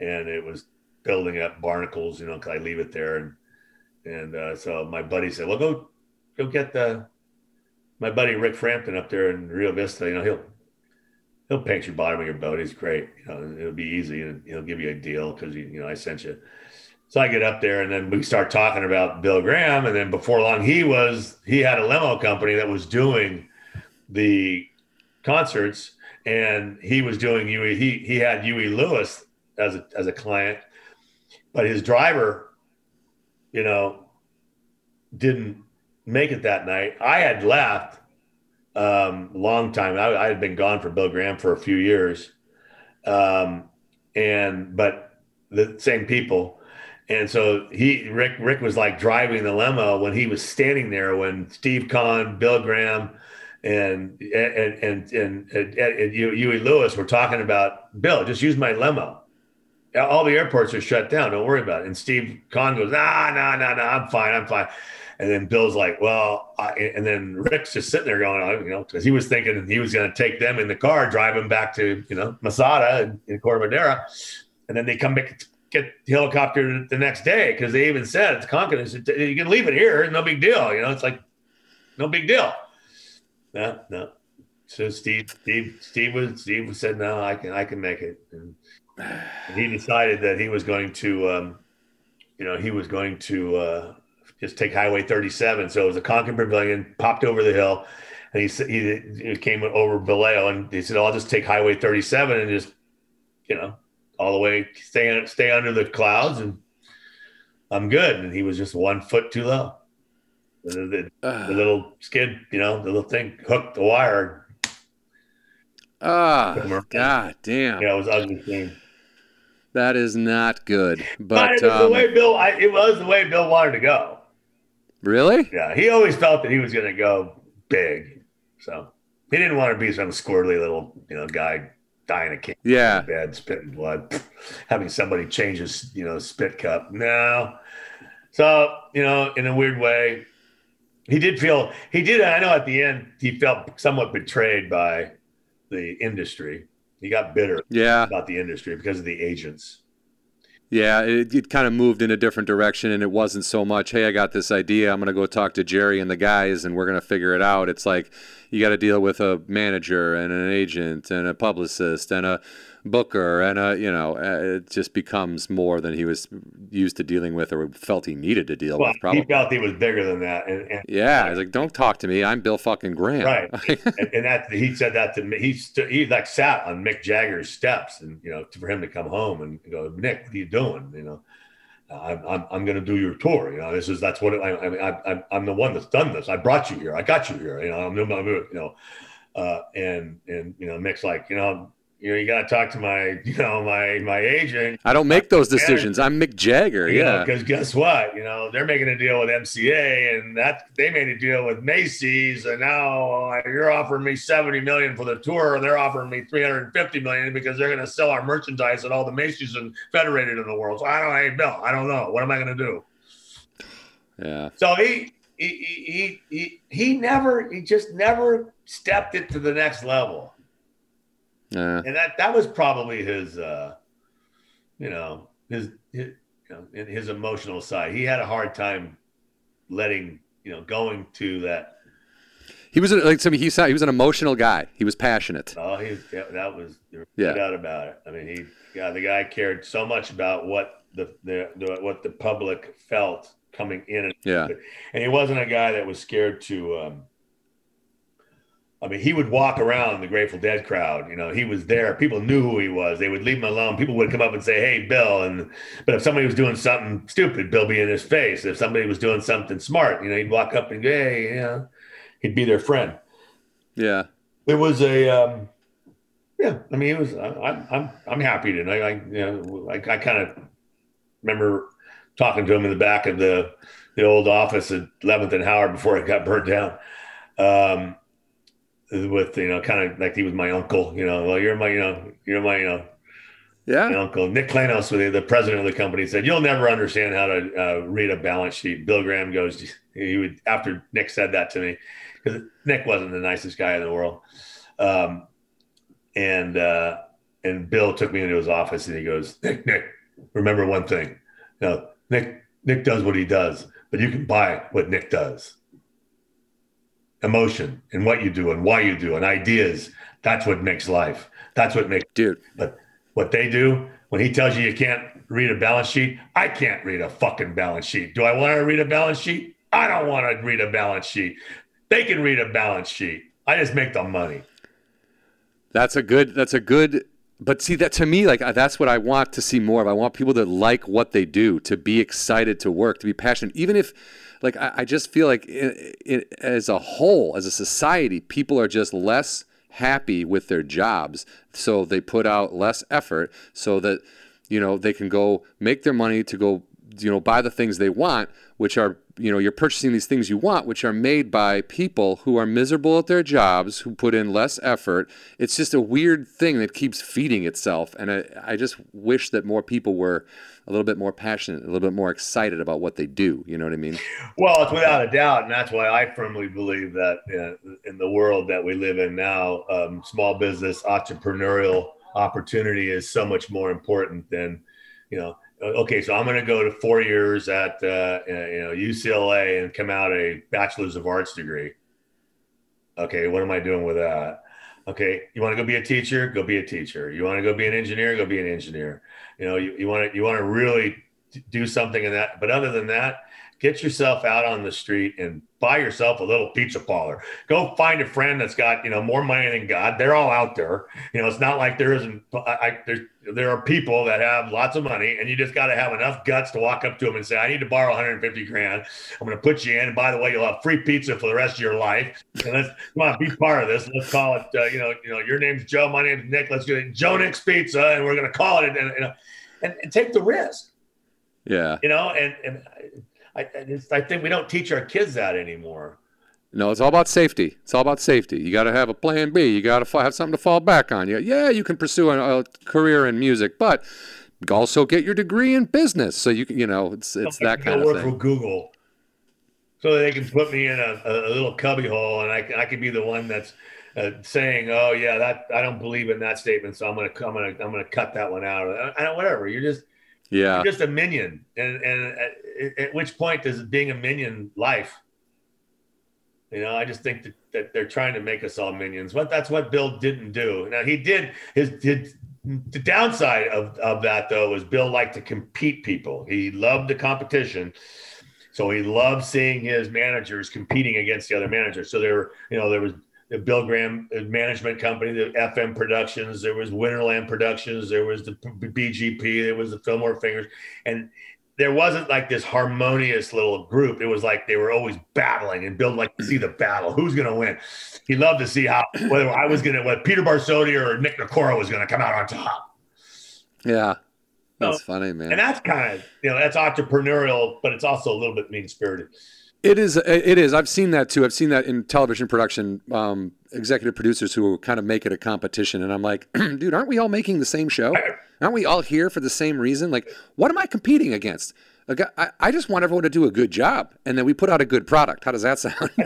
and it was building up barnacles. You know, cause I leave it there, and and uh, so my buddy said, "Well, go go get the my buddy Rick Frampton up there in Rio Vista, you know, he'll he'll paint your bottom of your boat. He's great. You know, it'll be easy and he'll give you a deal because you know I sent you. So I get up there and then we start talking about Bill Graham, and then before long he was he had a limo company that was doing the concerts, and he was doing Huey. He he had Huey Lewis as a as a client, but his driver, you know, didn't make it that night. I had left um, long time. I, I, had been gone for Bill Graham for a few years, um, and but the same people. And so he Rick Rick was like driving the limo when he was standing there when Steve Kahn, Bill Graham, and and and and, and, and Huey Lewis were talking about Bill. Just use my limo, all the airports are shut down. Don't worry about it. And Steve Kahn goes, nah, nah, nah, nah, I'm fine, I'm fine. And then Bill's like, well, I, and then Rick's just sitting there going, you know, because he was thinking he was going to take them in the car, drive them back to, you know, Masada in Corte Madera. And then they come back, get the helicopter the next day because they even said it's confidence. You can leave it here, no big deal. You know, it's like, no big deal. No, no. So Steve, Steve, Steve was Steve said, no, I can, I can make it. And, and he decided that he was going to, um, you know, he was going to uh, just take Highway 37. So it was a Concord Pavilion, popped over the hill, and he he, he came over Vallejo, and he said, oh, "I'll just take Highway 37 and just, you know, all the way stay stay under the clouds, and I'm good." And he was just one foot too low. The, the, uh, the little skid, you know, the little thing hooked the wire. Ah, oh, god damn! Yeah, it was ugly thing. That is not good. But, but um, the way Bill, I, it was the way Bill wanted to go. Really? Yeah, he always felt that he was going to go big, so he didn't want to be some squirrely little, you know, guy dying a kid. Yeah, bad spitting blood, having somebody change his, you know, spit cup. No, so you know, in a weird way, he did feel he did. I know at the end he felt somewhat betrayed by the industry he got bitter yeah. about the industry because of the agents. Yeah, it, it kind of moved in a different direction, and it wasn't so much, hey, I got this idea. I'm going to go talk to Jerry and the guys, and we're going to figure it out. It's like you got to deal with a manager and an agent and a publicist and a booker and a you know uh, it just becomes more than he was used to dealing with or felt he needed to deal well, with probably he felt he was bigger than that and, and yeah he's like don't talk to me i'm bill fucking graham right and, and, that he said that to me he st- he like sat on mick jagger's steps and you know for him to come home and go nick what are you doing you know I'm, I'm, I'm going to do your tour. You know, this is, that's what it, I, I, I, I'm the one that's done this. I brought you here. I got you here. You know, I'm, I'm you know, uh, and, and, you know, Mick's like, you know, you know, you got to talk to my, you know, my my agent. I don't make those decisions. I'm Mick Jagger. yeah. Because guess what? You know, they're making a deal with MCA, and that they made a deal with Macy's, and now uh, you're offering me 70 million for the tour, and they're offering me 350 million because they're going to sell our merchandise at all the Macy's and Federated in the world. So I don't, hey Bill, I don't know. What am I going to do? Yeah. So he he he he he never he just never stepped it to the next level. Yeah. And that that was probably his uh you know, his, his you know, in his emotional side. He had a hard time letting, you know, going to that he was like I mean, he he was an emotional guy. He was passionate. Oh, he yeah, that was yeah. no doubt about it. I mean, he yeah, the guy cared so much about what the, the, the what the public felt coming in. Yeah, and he wasn't a guy that was scared to um, I mean, he would walk around the Grateful Dead crowd. You know, he was there. People knew who he was. They would leave him alone. People would come up and say, "Hey, Bill." And but if somebody was doing something stupid, Bill be in his face. If somebody was doing something smart, you know, he'd walk up and go, "Hey," you know, he'd be their friend. Yeah, it was a. Um, yeah, I mean, it was. I, I'm I'm happy to. I, I you know, I, I kind of remember talking to him in the back of the the old office at 11th and Howard before it got burned down. Um, with you know kind of like he was my uncle you know well you're my you know you're my you know yeah. my uncle. Nick Clainos with the president of the company said you'll never understand how to uh, read a balance sheet. Bill graham goes he would after nick said that to me because nick wasn't the nicest guy in the world. Um, and uh, and bill took me into his office and he goes nick nick remember one thing. You know, nick nick does what he does but you can buy what nick does emotion and what you do and why you do and ideas. That's what makes life. That's what makes dude. But what they do when he tells you you can't read a balance sheet, I can't read a fucking balance sheet. Do I want to read a balance sheet? I don't want to read a balance sheet. They can read a balance sheet. I just make the money. That's a good. That's a good. But see that to me, like uh, that's what I want to see more of. I want people to like what they do, to be excited to work, to be passionate, even if like I, I just feel like it, it, as a whole, as a society, people are just less happy with their jobs, so they put out less effort so that you know they can go make their money to go you know buy the things they want which are you know you're purchasing these things you want which are made by people who are miserable at their jobs who put in less effort. It's just a weird thing that keeps feeding itself and i, I just wish that more people were a little bit more passionate a little bit more excited about what they do you know what i mean? Well it's without a doubt and that's why i firmly believe that uh, in the world that we live in now um, small business entrepreneurial opportunity is so much more important than you know okay, so I'm going to go to four years at uh, you know UCLA and come out a bachelor's of arts degree. Okay, what am I doing with that? Okay, you want to go be a teacher? Go be a teacher. You want to go be an engineer? Go be an engineer. You know, you, you want to you want to really do something in that. But other than that, get yourself out on the street and buy yourself a little pizza parlor. Go find a friend that's got you know more money than God. They're all out there. You know, it's not like there isn't. I, there's there are people that have lots of money, and you just got to have enough guts to walk up to them and say, "I need to borrow 150 grand. I'm going to put you in. And by the way, you'll have free pizza for the rest of your life. And let's come on, be part of this. Let's call it. Uh, you know, you know, your name's Joe. My name's Nick. Let's get it Joe Nick's Pizza, and we're going to call it. And, and, and, and take the risk. Yeah. You know, and and I, I think we don't teach our kids that anymore. No, it's all about safety. It's all about safety. You got to have a plan B. You got to have something to fall back on. You, yeah, you can pursue a, a career in music, but also get your degree in business. So you can, you know, it's it's that kind of work thing. for Google, so they can put me in a, a little cubby hole, and I I can be the one that's uh, saying, "Oh yeah, that I don't believe in that statement, so I'm gonna I'm gonna I'm gonna cut that one out." I, I, whatever. You're just yeah, You're just a minion. And and at, at, which point does being a minion life? You know, I just think that, that they're trying to make us all minions. But that's what Bill didn't do. Now he did his did the downside of, of that though was Bill liked to compete people. He loved the competition. So he loved seeing his managers competing against the other managers. So there, were, you know, there was the Bill Graham uh, management company, the FM Productions, there was Winterland Productions, there was the BGP, there was the Fillmore Fingers, and there wasn't like this harmonious little group. It was like they were always battling, and Bill liked to see the battle. Who's going to win? He loved to see how whether I was going to, whether Peter Barsotti or Nick Nicola was going to come out on top. Yeah, that's so, funny, man. And that's kind of you know that's entrepreneurial, but it's also a little bit mean spirited. It is. It is. I've seen that too. I've seen that in television production. Um, executive producers who kind of make it a competition, and I'm like, dude, aren't we all making the same show? Aren't we all here for the same reason? Like, what am I competing against? Like, I, I just want everyone to do a good job, and then we put out a good product. How does that sound?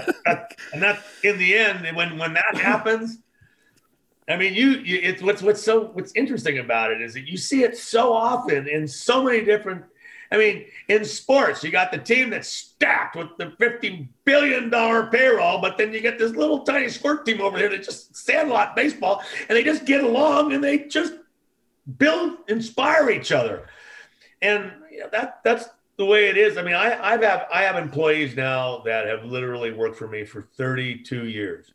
and that, in the end, when when that happens, I mean, you, you it's what's what's so what's interesting about it is that you see it so often in so many different I mean, in sports, you got the team that's stacked with the $50 billion payroll, but then you get this little tiny squirt team over here that just sandlot baseball, and they just get along and they just build, inspire each other. And you know, that that's the way it is. I mean, I, I've have I have employees now that have literally worked for me for 32 years.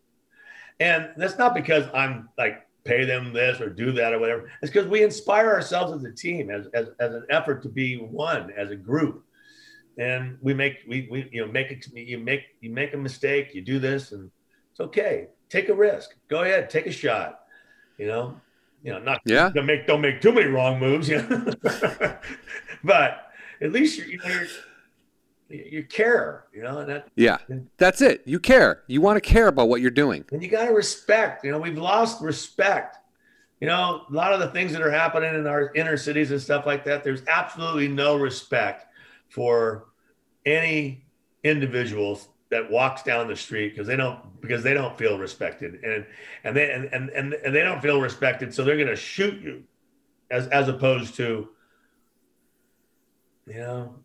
And that's not because I'm like pay them this or do that or whatever. It's because we inspire ourselves as a team, as, as, as an effort to be one, as a group. And we make we, we you know make it you make you make a mistake, you do this, and it's okay. Take a risk. Go ahead, take a shot. You know, you know, not yeah. Don't make don't make too many wrong moves. You know? but at least you're, you're you care, you know, and that yeah, that's it. You care. You want to care about what you're doing, and you got to respect. You know, we've lost respect. You know, a lot of the things that are happening in our inner cities and stuff like that. There's absolutely no respect for any individuals that walks down the street because they don't because they don't feel respected and and they and and, and, and they don't feel respected so they're going to shoot you as as opposed to you know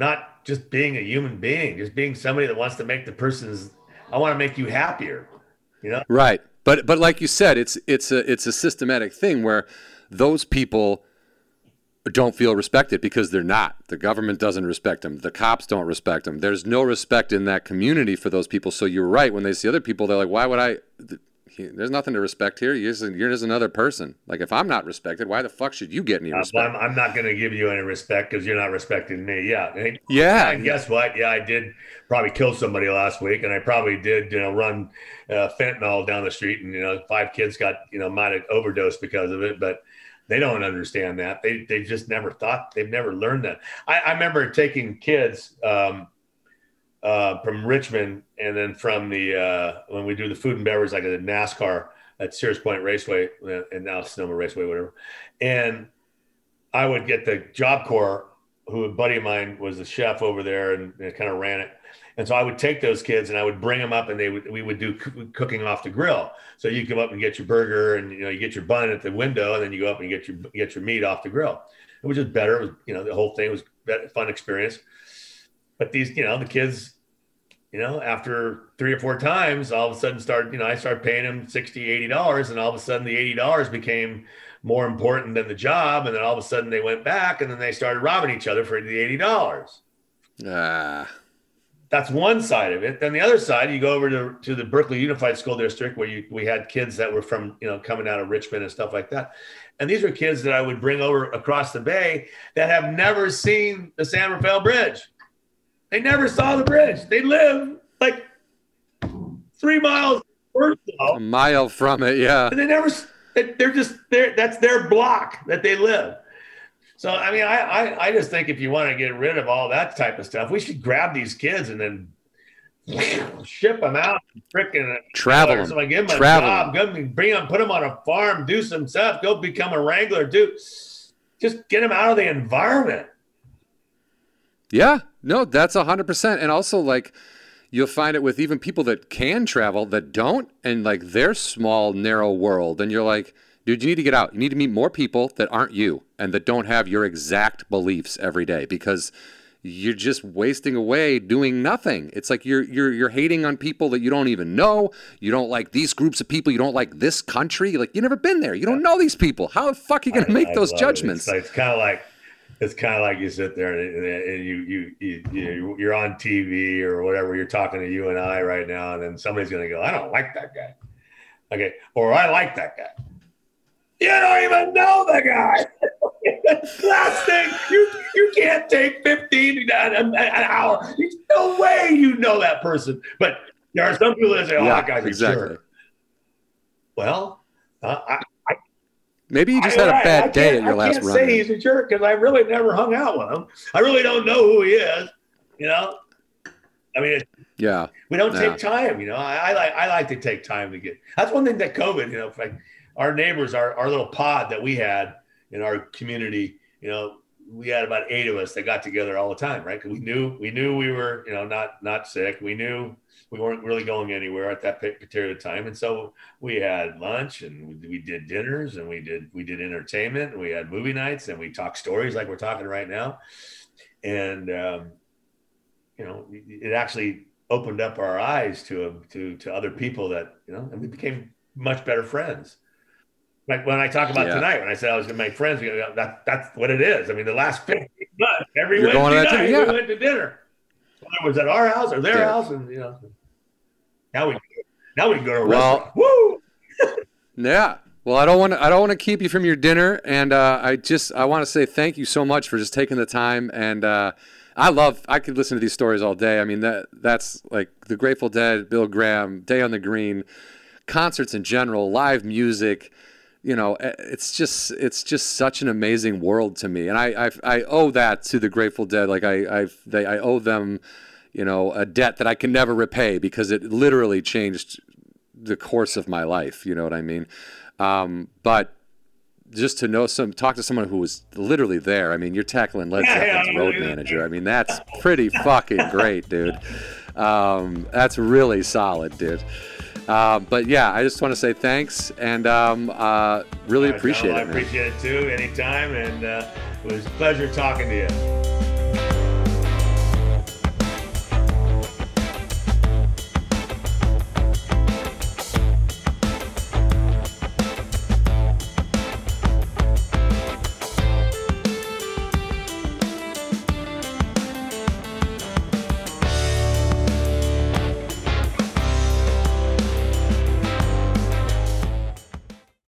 not just being a human being, just being somebody that wants to make the person's. I want to make you happier. You know. Right, but but like you said, it's it's a it's a systematic thing where those people don't feel respected because they're not. The government doesn't respect them. The cops don't respect them. There's no respect in that community for those people. So you're right. When they see other people, they're like, why would I? There's nothing to respect here. You're just, you're just another person. Like if I'm not respected, why the fuck should you get any respect? I'm, I'm not going to give you any respect because you're not respecting me. Yeah. Yeah. And guess what? Yeah, I did probably kill somebody last week, and I probably did, you know, run uh, fentanyl down the street, and you know, five kids got, you know, might have overdosed because of it. But they don't understand that. They they just never thought they've never learned that. I, I remember taking kids um, uh, from Richmond and then from the uh, when we do the food and beverage like at NASCAR at Sears Point Raceway and now Sonoma Raceway, whatever. And I would get the Job Corps, who a buddy of mine was the chef over there and, and kind of ran it. And so I would take those kids and I would bring them up and they would, we would do cooking off the grill. So you come up and get your burger and, you know, you get your bun at the window and then you go up and get your, get your meat off the grill. It was just better. It was, you know, the whole thing was a fun experience. But these, you know, the kids, you know, after three or four times, all of a sudden started, you know, I started paying them 60, $80 and all of a sudden the $80 became more important than the job. And then all of a sudden they went back and then they started robbing each other for the $80. Ah that's one side of it. Then the other side, you go over to, to the Berkeley Unified School District where you, we had kids that were from, you know, coming out of Richmond and stuff like that. And these are kids that I would bring over across the bay that have never seen the San Rafael Bridge. They never saw the bridge. They live like three miles a mile from it. Yeah. And they never, they're just, they're, that's their block that they live. So I mean, I, I, I just think if you want to get rid of all that type of stuff, we should grab these kids and then ship them out, freaking travel them. So give them travel. a job, give them, bring them, put them on a farm, do some stuff, go become a wrangler, do just get them out of the environment. Yeah, no, that's a hundred percent. And also like you'll find it with even people that can travel that don't and like their small, narrow world. And you're like, dude, you need to get out. You need to meet more people that aren't you and that don't have your exact beliefs every day because you're just wasting away doing nothing. It's like you're you're you're hating on people that you don't even know. You don't like these groups of people. You don't like this country. Like you never been there. You don't know these people. How the fuck are you gonna make I those judgments? It. It's, it's kind of like it's kind of like you sit there and, and you, you you you you're on TV or whatever. You're talking to you and I right now, and then somebody's gonna go, "I don't like that guy," okay, or "I like that guy." You don't even know the guy. Last thing, you you can't take 15 an, an hour. There's no way you know that person. But there are some people that say, "Oh, yeah, that guy's exactly. a jerk." Well, uh, I, maybe you just I, had a bad day at your last run. I can't say he's a jerk because I really never hung out with him. I really don't know who he is. You know, I mean, yeah, we don't take time. You know, I, I like I like to take time to get. That's one thing that COVID. You know, like our neighbors, our, our little pod that we had in our community, you know, we had about eight of us that got together all the time, right? Because we knew we knew we were, you know, not not sick. We knew we weren't really going anywhere at that period of time, and so we had lunch and we, did dinners and we did we did entertainment. And we had movie nights and we talked stories like we're talking right now, and um, you know, it actually opened up our eyes to to to other people that you know, and we became much better friends like when I talk about yeah. tonight, when I said I was going to make friends, that, that's what it is. I mean, the last 15 months, every You're Wednesday night, yeah. we went to dinner. Whether it was at our house or their yeah. house, and you know, now we now we can go to a well. Woo! yeah. Well, I don't want to. I don't want to keep you from your dinner, and uh, I just I want to say thank you so much for just taking the time. And uh, I love. I could listen to these stories all day. I mean that that's like the Grateful Dead, Bill Graham, Day on the Green, concerts in general, live music you know, eh, it's just it's just such an amazing world to me, and I I, I owe that to the Grateful Dead. Like I I they, I owe them, you know, a debt that I can never repay because it literally changed the course of my life. You know what I mean? Um, but just to know some, talk to someone who was literally there. I mean, you're tackling Led Zeppelin's road manager. I mean, that's pretty fucking great, dude. Um, that's really solid, dude. Uh, but yeah, I just want to say thanks and um, uh, really appreciate it. I appreciate it too. Anytime, and uh, it was a pleasure talking to you.